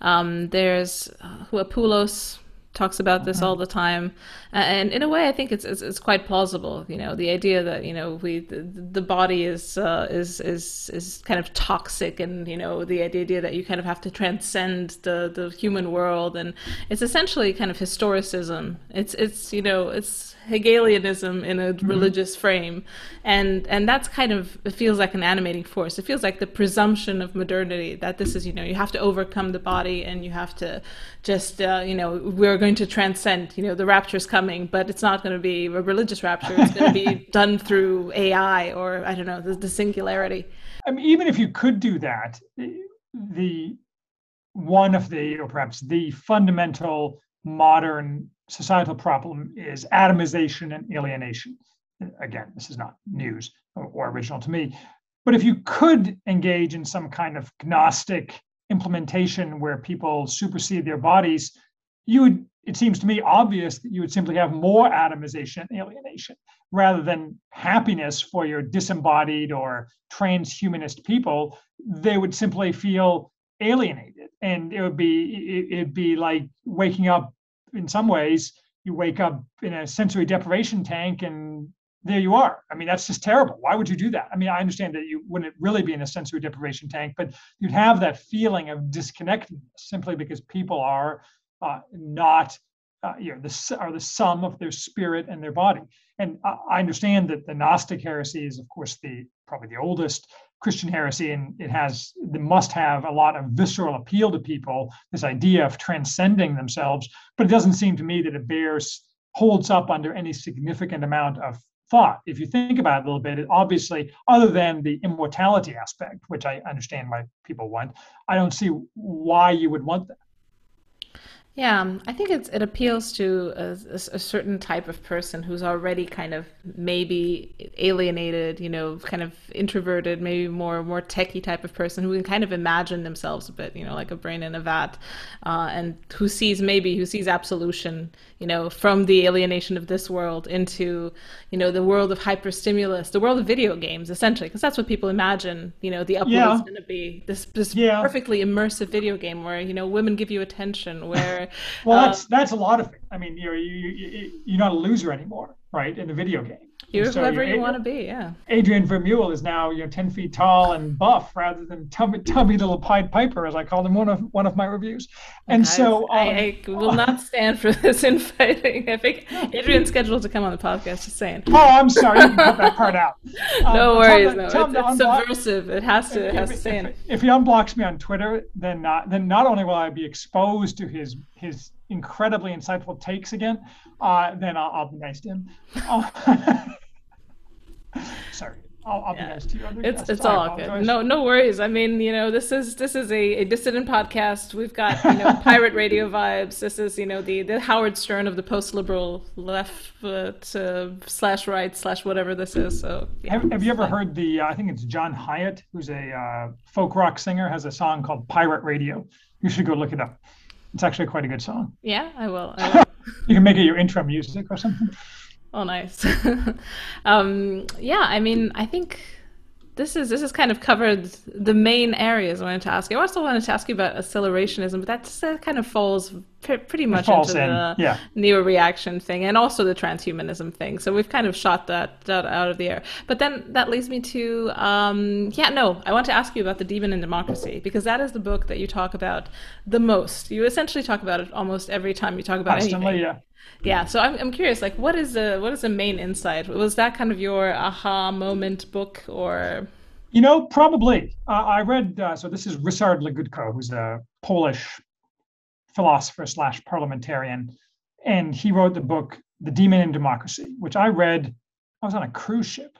um, there's uh, Apulos talks about this all the time, and in a way, I think it's, it's, it's quite plausible. You know, the idea that you know we the, the body is uh, is is is kind of toxic, and you know the idea that you kind of have to transcend the the human world, and it's essentially kind of historicism. It's it's you know it's Hegelianism in a mm-hmm. religious frame, and and that's kind of it feels like an animating force. It feels like the presumption of modernity that this is you know you have to overcome the body and you have to just uh, you know we're going to transcend. You know the rapture is coming, but it's not going to be a religious rapture. It's going to be done through AI or I don't know the, the singularity. I mean, even if you could do that, the one of the or perhaps the fundamental modern societal problem is atomization and alienation. Again, this is not news or, original to me. But if you could engage in some kind of gnostic implementation where people supersede their bodies, you would, it seems to me obvious that you would simply have more atomization and alienation rather than happiness for your disembodied or transhumanist people. They would simply feel alienated and it would be it'd be like waking up in some ways, you wake up in a sensory deprivation tank and there you are. I mean, that's just terrible. Why would you do that? I mean, I understand that you wouldn't really be in a sensory deprivation tank, but you'd have that feeling of disconnectedness simply because people are uh, not, uh, you know, the, are the sum of their spirit and their body. And I, I understand that the Gnostic heresy is, of course, the probably the oldest Christian heresy, and it has the must have a lot of visceral appeal to people. This idea of transcending themselves, but it doesn't seem to me that it bears holds up under any significant amount of thought. If you think about it a little bit, it obviously, other than the immortality aspect, which I understand why people want, I don't see why you would want that. Yeah, um, I think it's, it appeals to a, a, certain type of person who's already kind of maybe alienated, you know, kind of introverted, maybe more more techie type of person who can kind of imagine themselves a bit, you know, like a brain in a vat, uh, and who sees maybe who sees absolution, you know, from the alienation of this world into, you know, the world of hyperstimulus, the world of video games, essentially, because that's what people imagine, you know, the upload yeah. is going to be this this yeah. perfectly immersive video game where you know women give you attention, where well, that's uh, that's a lot of it. I mean, you're you, you, you're not a loser anymore, right? In the video game. You're so whoever you want to be, yeah. Adrian Vermeule is now you know ten feet tall and buff, rather than tubby, tubby little Pied Piper, as I called him one of one of my reviews. And okay, so um, I, I, will not stand for this infighting. I think Adrian's scheduled to come on the podcast. Just saying. Oh, I'm sorry, you can cut that part out. no um, worries, no. It's, it's subversive. It has to. It has if, to stay if, if he unblocks me on Twitter, then not then not only will I be exposed to his his incredibly insightful takes again, uh, then I'll, I'll, be nice to him. Uh, sorry. I'll, I'll yeah. be nice to you. It's it's all good. No no worries. I mean, you know, this is this is a, a dissident podcast. We've got you know pirate radio vibes. This is you know the the Howard Stern of the post liberal left uh, slash right slash whatever this is. So yeah, have, have you ever heard the? Uh, I think it's John Hiatt, who's a uh, folk rock singer, has a song called Pirate Radio. You should go look it up. It's actually quite a good song. Yeah, I will. I will. you can make it your intro music or something. Oh, nice. um, yeah, I mean, I think this is this has kind of covered the main areas I wanted to ask you. I also wanted to ask you about accelerationism, but that kind of falls pretty much into the yeah. neo-reaction thing and also the transhumanism thing. So we've kind of shot that, that out of the air. But then that leads me to, um, yeah, no, I want to ask you about The Demon in Democracy because that is the book that you talk about the most. You essentially talk about it almost every time you talk about Constantly, anything. Yeah. Yeah, so I'm, I'm curious, like, what is the what is the main insight? Was that kind of your aha moment book, or you know, probably. Uh, I read uh, so this is Ryszard Legutko, who's a Polish philosopher slash parliamentarian, and he wrote the book The Demon in Democracy, which I read. I was on a cruise ship,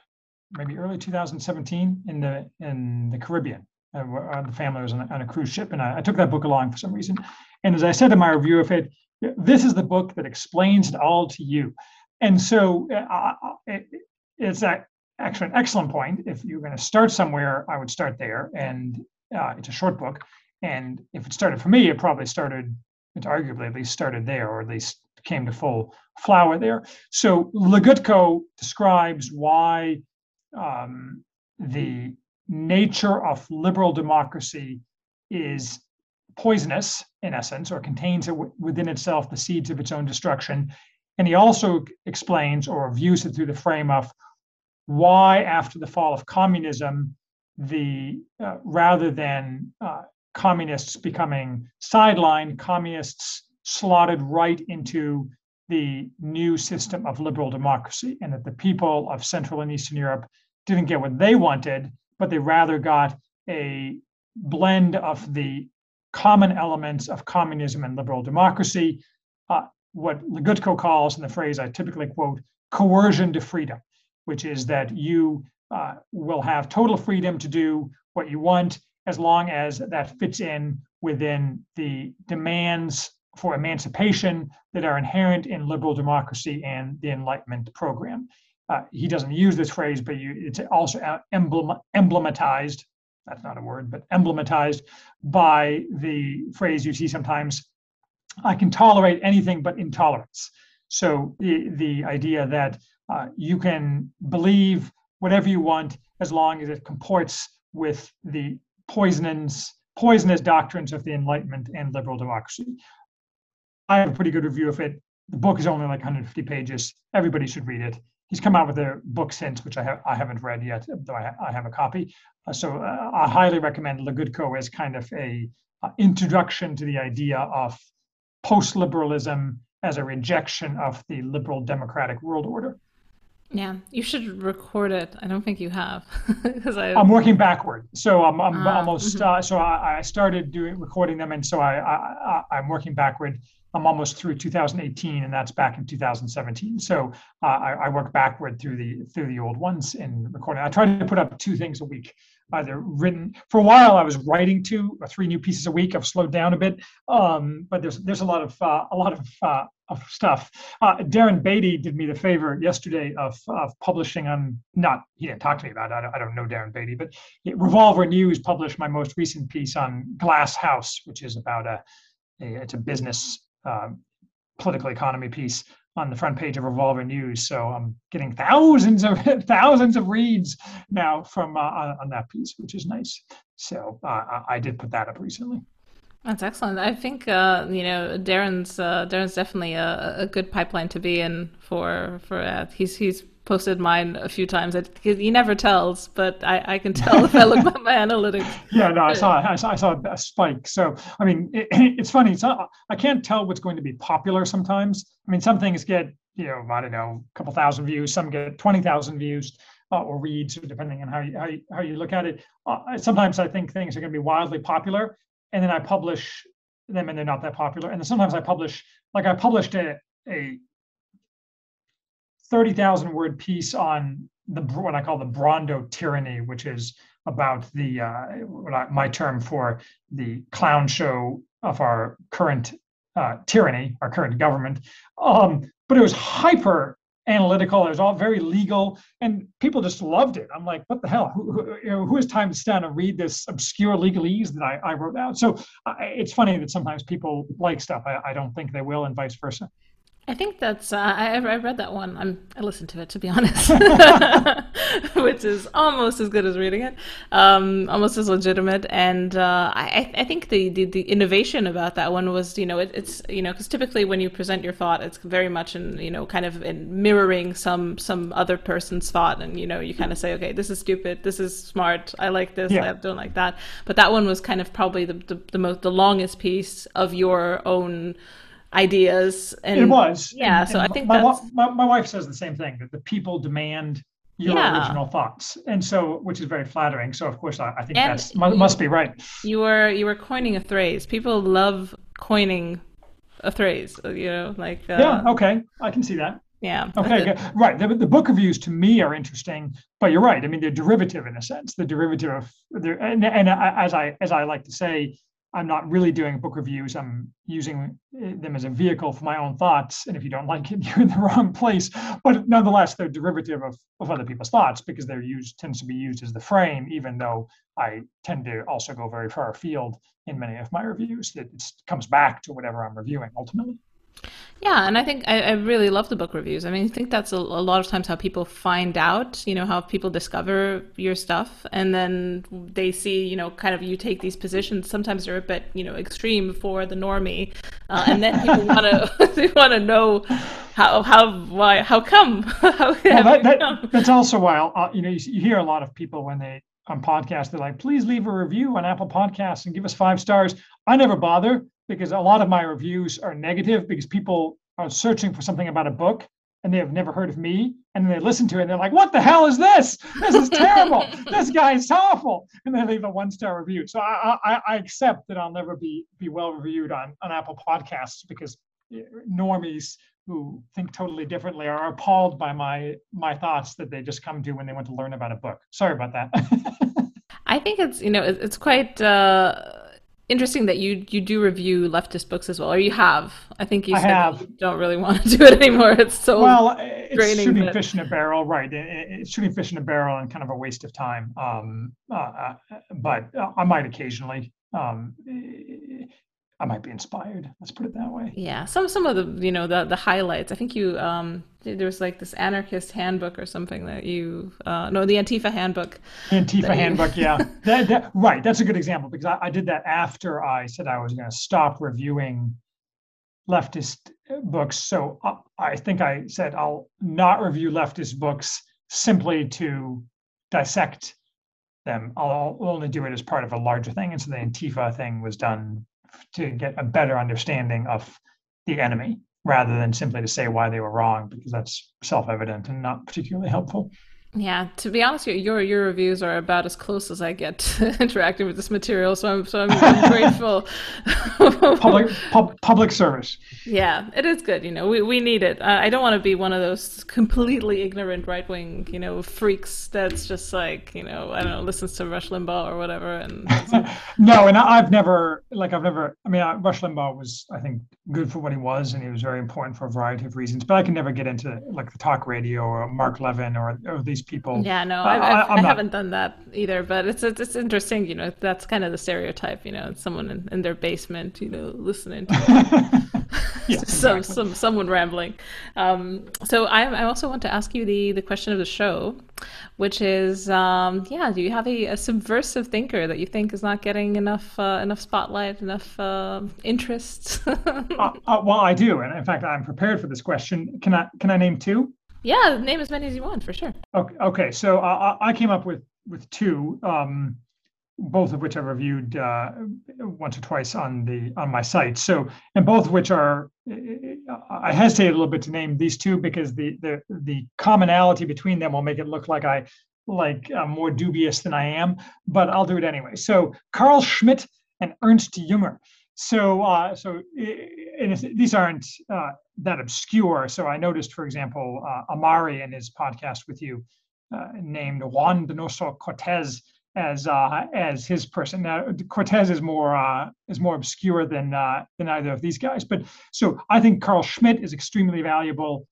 maybe early 2017 in the in the Caribbean. Uh, the family was on a, on a cruise ship, and I, I, took that book along for some reason. And as I said in my review of it, this is the book that explains it all to you. And so uh it, it's a, actually an excellent point. If you're going to start somewhere, I would start there. And uh, it's a short book. And if it started for me, it probably started it arguably at least started there, or at least came to full flower there. So Legutko describes why um, the nature of liberal democracy is poisonous in essence, or contains within itself the seeds of its own destruction. And he also explains or views it through the frame of why, after the fall of communism, the uh, rather than uh, communists becoming sidelined, communists slotted right into the new system of liberal democracy, and that the people of Central and Eastern Europe didn't get what they wanted, but they rather got a blend of the common elements of communism and liberal democracy, uh, what Legutko calls, in the phrase I typically quote, coercion to freedom, which is that you uh, will have total freedom to do what you want as long as that fits in within the demands for emancipation that are inherent in liberal democracy and the Enlightenment program. Uh, he doesn't use this phrase, but you, it's also emblem, emblematized. That's not a word, but emblematized by the phrase you see sometimes I can tolerate anything but intolerance. So the, the idea that uh, you can believe whatever you want as long as it comports with the poisonous, poisonous doctrines of the Enlightenment and liberal democracy. I have a pretty good review of it. The book is only like 150 pages. Everybody should read it. He's come out with a book since, which I, have, I haven't read yet, though I, ha- I have a copy. Uh, so uh, I highly recommend Legutko as kind of a uh, introduction to the idea of post-liberalism as a rejection of the liberal democratic world order. Yeah, you should record it. I don't think you have because I. I'm working backward, so I'm, I'm ah, almost. Mm-hmm. Uh, so I, I, started doing recording them, and so I, I I'm working backward. I'm almost through 2018, and that's back in 2017. So uh, I, I work backward through the through the old ones in recording. I try to put up two things a week either written for a while. I was writing two or three new pieces a week. I've slowed down a bit, um, but there's there's a lot of uh, a lot of uh, of stuff. Uh, Darren Beattie did me the favor yesterday of of publishing on not he didn't talk to me about it. I don't, I don't know Darren Beattie, but Revolver News published my most recent piece on Glass House, which is about a, a it's a business um, political economy piece on the front page of Revolver News. So I'm getting thousands of thousands of reads now from uh, on that piece, which is nice. So uh, I did put that up recently. That's excellent. I think uh, you know Darren's uh, Darren's definitely a, a, good pipeline to be in for for uh, he's he's posted mine a few times. he never tells, but I, I can tell if I look at my analytics. Yeah, no, I saw, I saw I saw a spike. So I mean, it, it's funny. It's not, I can't tell what's going to be popular sometimes. I mean, some things get you know I don't know a couple thousand views, some get twenty thousand views. Uh, or reads, depending on how you, how you, how you look at it. Uh, sometimes I think things are going to be wildly popular, and then I publish them, and they're not that popular. And then sometimes I publish, like I published a, a 30,000 word piece on the what I call the Brando tyranny, which is about the uh, what I, my term for the clown show of our current uh, tyranny, our current government. Um, but it was hyper analytical. It was all very legal, and people just loved it. I'm like, what the hell? Who, who, you know, who has time to stand and read this obscure legalese that I, I wrote out? So uh, it's funny that sometimes people like stuff. I, I don't think they will, and vice versa. I think that's uh, I I read that one. I'm I listened to it to be honest, which is almost as good as reading it, um, almost as legitimate. And uh, I I think the, the, the innovation about that one was you know it, it's you know because typically when you present your thought it's very much in you know kind of in mirroring some some other person's thought and you know you kind of say okay this is stupid this is smart I like this yeah. I don't like that. But that one was kind of probably the the, the most the longest piece of your own ideas. And it was. Yeah. And, so and I think my, my, my, wife says the same thing that the people demand your yeah. original thoughts and so which is very flattering so of course i, I think that must be right you were you were coining a phrase people love coining a phrase you know like uh, yeah okay i can see that yeah okay, okay. right the, the book reviews to me are interesting but you're right i mean they're derivative in a sense the derivative of and, and as i as i like to say I'm not really doing book reviews. I'm using eh, them as a vehicle for my own thoughts. And if you don't like it, you're in the wrong place. But nonetheless, they're derivative of, of other people's thoughts because they're used tends to be used as the frame, even though I tend to also go very far afield in many of my reviews. It comes back to whatever I'm reviewing ultimately. Yeah, and I think I, I, really love the book reviews. I mean, I think that's a, a, lot of times how people find out, you know, how people discover your stuff, and then they see, you know, kind of you take these positions. Sometimes they're a bit, you know, extreme for the normie, uh, and then people want to they want to know how how why how come how well, that, that, that's also why uh, you know you, you hear a lot of people when they on podcasts they're like, please leave a review on Apple Podcasts and give us five stars. I never bother because a lot of my reviews are negative because people are searching for something about a book and they have never heard of me. And they listen to it and they're like what the hell is this? This is terrible. This guy is awful. And they leave a one star review. So I, I, I accept that i'll never be be well reviewed on on apple podcasts because eh, normies who think totally differently are appalled by my my thoughts that they just come to when they want to learn about a book. Sorry about that. I think it's you know it's quite uh interesting that you you do review leftist books as well, or you have. I think you I have. You don't really want to do it anymore. It's so well. It's draining, shooting fish in a barrel, right? it's shooting fish in a barrel and kind of a waste of time. Um, uh, uh but I might occasionally. Um, I might be inspired. Let's put it that way. Yeah, some some of the you know the the highlights. I think you um there was like this anarchist handbook or something that you uh no the Antifa handbook. Antifa handbook, you... yeah. That, that, right, that's a good example because I, I did that after I said I was going to stop reviewing leftist books. So I, I think I said I'll not review leftist books simply to dissect them. I'll only do it as part of a larger thing. And so the Antifa thing was done to get a better understanding of the enemy rather than simply to say why they were wrong because that's self-evident and not particularly helpful yeah, to be honest, your your reviews are about as close as I get to interacting with this material. So I'm so I'm, I'm grateful. public pub, public service. Yeah, it is good. You know, we, we need it. I don't want to be one of those completely ignorant right wing you know freaks that's just like you know I don't know listens to Rush Limbaugh or whatever. And no, and I've never like I've never. I mean, uh, Rush Limbaugh was I think good for what he was, and he was very important for a variety of reasons. But I can never get into like the talk radio or Mark Levin or, or these people. Yeah, no, I, I, I haven't done that either. But it's it's interesting, you know. That's kind of the stereotype, you know. Someone in, in their basement, you know, listening to yeah, some exactly. some someone rambling. Um, so I I also want to ask you the the question of the show, which is, um, yeah, do you have a, a, subversive thinker that you think is not getting enough uh, enough spotlight, enough uh, interest? uh, uh, well, I do, and in fact, I'm prepared for this question. Can I can I name two? Yeah, name as many as you want for sure. Okay, okay. So uh, I came up with with two, um, both of which I've reviewed uh, once or twice on the on my site. So, and both of which are, I hesitated a little bit to name these two because the the the commonality between them will make it look like I like I'm more dubious than I am, but I'll do it anyway. So, Carl Schmitt and Ernst Junger. So, uh, so and these aren't uh, that obscure. So, I noticed, for example, uh, Ahmari in his podcast with you uh, named Juan Donoso Cortés as uh, as his person. Now, Cortés is more uh, is more obscure than than either of these guys. But so, I think Carl Schmitt is extremely valuable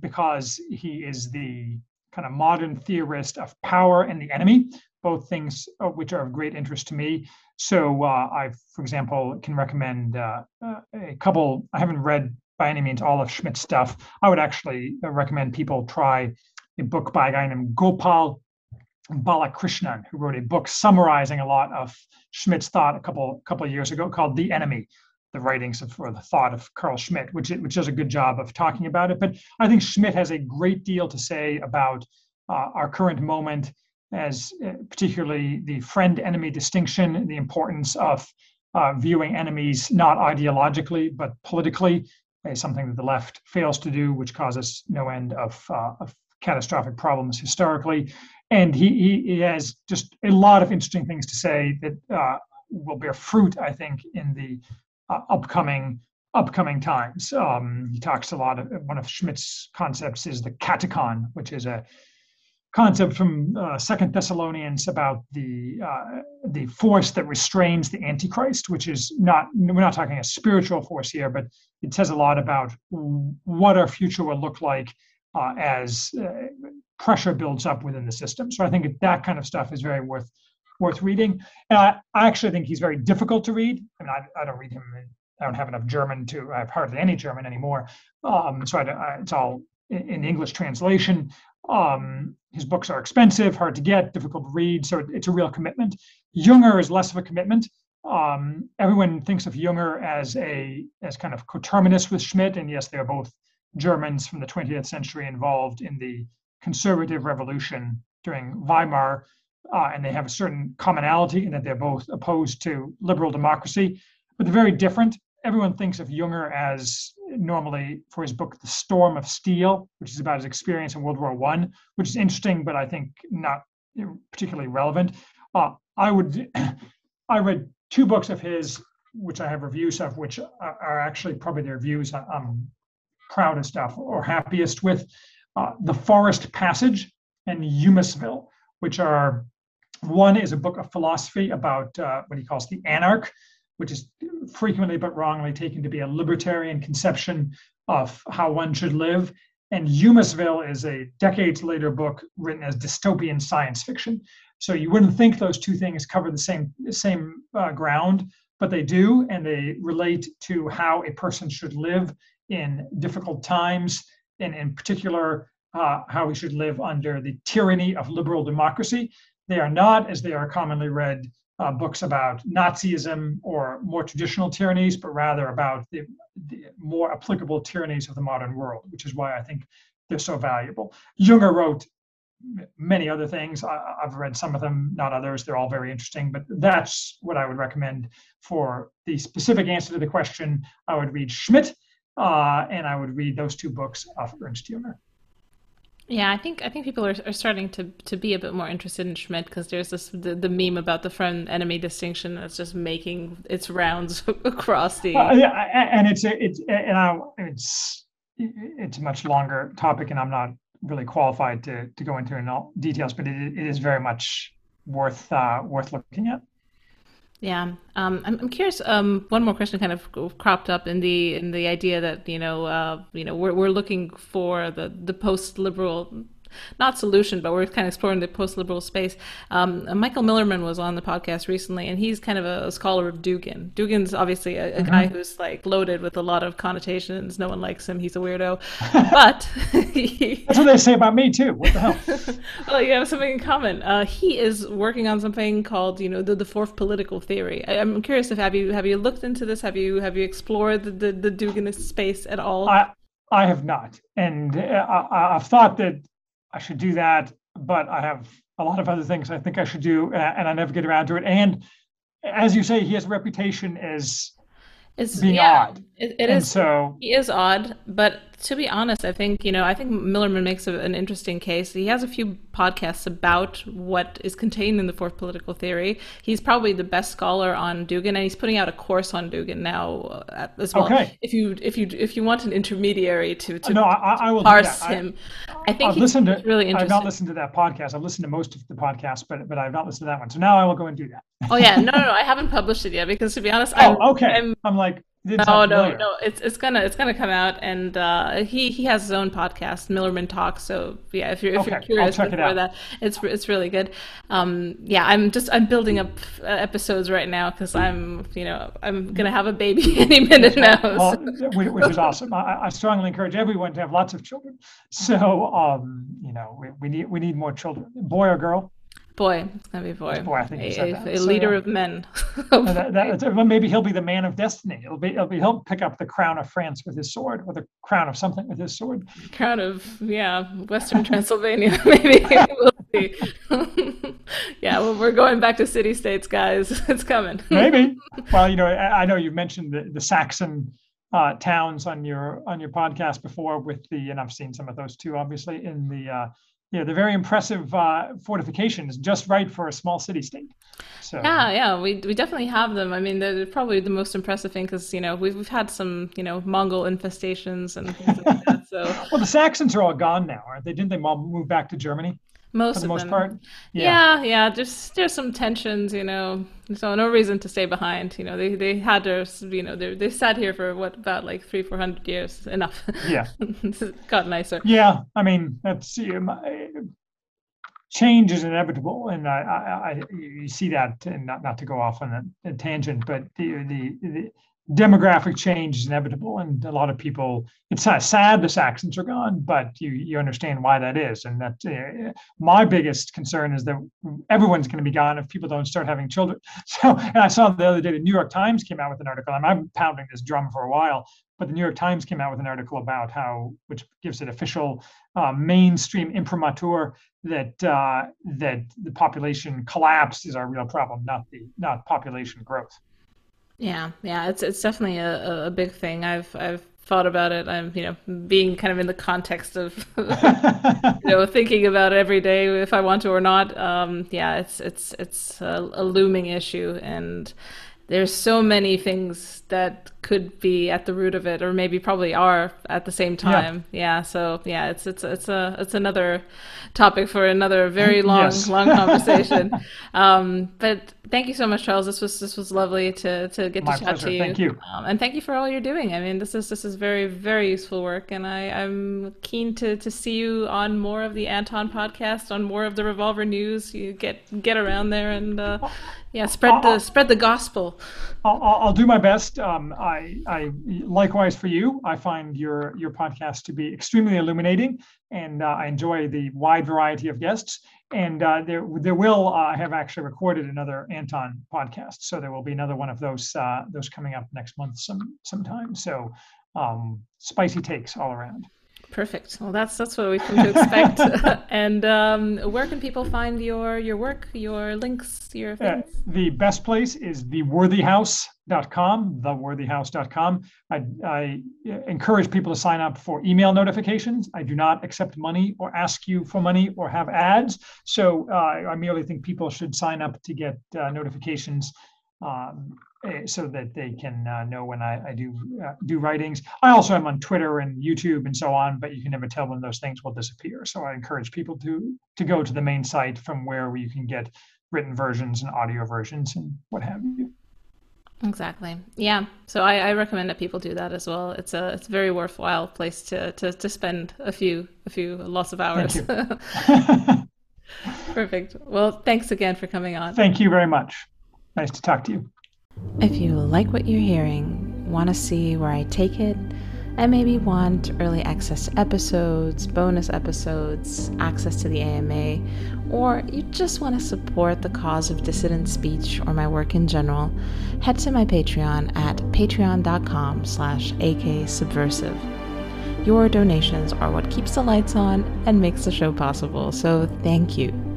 because he is the kind of modern theorist of power and the enemy both things uh, which are of great interest to me. So uh, I, for example, can recommend uh, uh, a couple. I haven't read by any means all of Schmitt's stuff. I would actually recommend people try a book by a guy named Gopal Balakrishnan, who wrote a book summarizing a lot of Schmitt's thought a couple couple years ago called The Enemy, the writings of or the thought of Carl Schmitt, which which does a good job of talking about it. But I think Schmitt has a great deal to say about uh, our current moment, as uh, particularly the friend-enemy distinction, the importance of uh, viewing enemies not ideologically but politically, is something that the left fails to do, which causes no end of, uh, of catastrophic problems historically. And he, he has just a lot of interesting things to say that uh, will bear fruit, I think, in the uh, upcoming upcoming times. Um, he talks a lot of one of Schmitt's concepts is the katechon, which is a concept from uh, Second Thessalonians about the uh, the force that restrains the Antichrist, which is not we're not talking a spiritual force here, but it says a lot about what our future will look like uh, as uh, pressure builds up within the system. So I think that kind of stuff is very worth worth reading. And I, actually think he's very difficult to read. I mean, I, I don't read him. I don't have enough German to. I have hardly any German anymore. Um, so I, it's all in, in English translation. Um, his books are expensive, hard to get, difficult to read. So it, it's a real commitment. Junger is less of a commitment. Um, everyone thinks of Junger as a as kind of coterminous with Schmitt, and yes, they're both Germans from the 20th century involved in the conservative revolution during Weimar, uh, and they have a certain commonality in that they're both opposed to liberal democracy, but they're very different. Everyone thinks of Junger as normally for his book, The Storm of Steel, which is about his experience in World War One, which is interesting, but I think not particularly relevant. Uh, I would, I read two books of his, which I have reviews of, which are actually probably the reviews I'm proudest of or happiest with. Uh, the Forest Passage and Eumeswil, which are one is a book of philosophy about uh, what he calls the anarch, which is frequently but wrongly taken to be a libertarian conception of how one should live. And Eumeswil is a decades later book written as dystopian science fiction. So you wouldn't think those two things cover the same same uh, ground, but they do, and they relate to how a person should live in difficult times, and in particular, uh, how we should live under the tyranny of liberal democracy. They are not, as they are commonly read, uh, books about Nazism or more traditional tyrannies, but rather about the, the, more applicable tyrannies of the modern world, which is why I think they're so valuable. Junger wrote many other things. I, have read some of them, not others. They're all very interesting, but that's what I would recommend for the specific answer to the question. I would read Schmitt uh, and I would read those two books of Ernst Junger. Yeah, I think I think people are, are starting to, to be a bit more interested in Schmitt because there's this the, the meme about the friend enemy distinction that's just making its rounds across the. Uh, yeah, and it's it's and I, it's it's a much longer topic, and I'm not really qualified to to go into in all details, but it, it is very much worth uh, worth looking at. Yeah, um, I'm, I'm curious. Um, one more question kind of cropped up in the in the idea that you know, uh, you know, we're we're looking for the the post liberal not solution, but we're kind of exploring the post-liberal space. Um, Michael Millerman was on the podcast recently, and he's kind of a, a scholar of Dugin. Dugin's obviously a, a mm-hmm. guy who's like loaded with a lot of connotations. No one likes him; he's a weirdo. but he... that's what they say about me too. What the hell? well, you have something in common. Uh, he is working on something called, you know, the, the fourth political theory. I, am curious if have you have you looked into this? Have you have you explored the the, the Duginist space at all? I, I have not, and uh, I, I've thought that I should do that, but I have a lot of other things I think I should do, and I never get around to it. And as you say, he has a reputation as it's, being yeah, odd. It, it is. So he is odd, but to be honest, I think you know, I think Millerman makes a, an interesting case. He has a few podcasts about what is contained in the fourth political theory. He's probably the best scholar on Dugin, and he's putting out a course on Dugin now uh, as well. Okay. If you if you if you want an intermediary to to, no, I, I will parse him, I, I think I've listened to really interesting. I've not listened to that podcast. I've listened to most of the podcasts, but but I've not listened to that one. So now I will go and do that. oh yeah, no, no, no I haven't published it yet because to be honest, oh, I'm, okay. I'm, I'm like no, no, no. It's it's gonna it's gonna come out, and uh, he he has his own podcast, Millerman Talks. So yeah, if you're if okay. you're curious before it that, it's it's really good. Um, yeah, I'm just I'm building up uh, episodes right now because I'm you know I'm gonna have a baby any minute now. Well, so. which is awesome. I, I, strongly encourage everyone to have lots of children. So um, you know we, we need we need more children, boy or girl. Boy, it's gonna be boy. Boy, I think a, a, a leader of men. that, that, maybe he'll be the man of destiny. It'll be, it'll be he'll pick up the crown of France with his sword, or the crown of something with his sword. Crown of yeah, Western Transylvania. maybe we'll see. yeah, well, we're going back to city states, guys. It's coming. maybe. Well, you know, I, I know you've mentioned the, the Saxon uh, towns on your on your podcast before with the, and I've seen some of those too, obviously in the. Uh, yeah, they're very impressive uh, fortifications, just right for a small city state. So yeah, yeah, we we definitely have them. I mean, they're probably the most impressive thing because you know we've we've had some you know Mongol infestations and things like that. So well, the Saxons are all gone now, aren't they? Didn't they all move back to Germany? Most for the most them. part. Yeah. yeah, yeah. Just there's some tensions, you know. So no reason to stay behind. You know, they they had their, you know, they they sat here for what about like three four hundred years. Enough. Yeah, got nicer. Yeah, I mean that's you know, change is inevitable, and I, I, I, you see that, and not not to go off on a, a tangent, but the the, the demographic change is inevitable and a lot of people it's sad the saxons are gone but you you understand why that is and that uh, my biggest concern is that everyone's going to be gone if people don't start having children. So and i saw the other day the new york times came out with an article and i'm pounding this drum for a while but the new york times came out with an article about how which gives it official uh, mainstream imprimatur that uh, that the population collapse is our real problem not the not population growth yeah, yeah, it's it's definitely a, a big thing. I've I've thought about it. I'm you know being kind of in the context of you know thinking about every day if I want to or not. Um, yeah, it's it's it's a, a looming issue, and there's so many things that could be at the root of it or maybe probably are at the same time. Yeah, yeah so yeah it's it's it's a it's another topic for another very long yes. long conversation. Um, but thank you so much charles. This was this was lovely to to get My to chat pleasure. to you thank you. um, and thank you for all you're doing. I mean this is this is very very useful work and i i'm keen to to see you on more of the anton podcast on more of the revolver news. You get get around there and uh, yeah spread the spread the gospel. I'll, I'll do my best. Um, I, I likewise for you. I find your your podcast to be extremely illuminating, and uh, I enjoy the wide variety of guests. And uh, there there will uh, have actually recorded another Anton podcast, so there will be another one of those uh, those coming up next month some sometime. So um, spicy takes all around. Perfect. Well, that's that's what we come to expect. and um, where can people find your your work, your links, your uh, things? Uh, the best place is theworthyhouse.com, theworthyhouse.com. I, I encourage people to sign up for email notifications. I do not accept money or ask you for money or have ads. So uh, I merely think people should sign up to get uh, notifications um, so that they can uh, know when I, I do uh, do writings. I also am on Twitter and YouTube and so on, but you can never tell when those things will disappear. So I encourage people to to go to the main site from where you can get written versions and audio versions and what have you. Exactly. Yeah. So I, I recommend that people do that as well. It's a it's a very worthwhile place to to, to spend a few a few lots of hours. Perfect. Well, thanks again for coming on. Thank you very much. Nice to talk to you. If you like what you're hearing, want to see where I take it, and maybe want early access to episodes, bonus episodes, access to the AMA, or you just want to support the cause of dissident speech or my work in general, head to my Patreon at patreon.com slash aksubversive. Your donations are what keeps the lights on and makes the show possible, so thank you.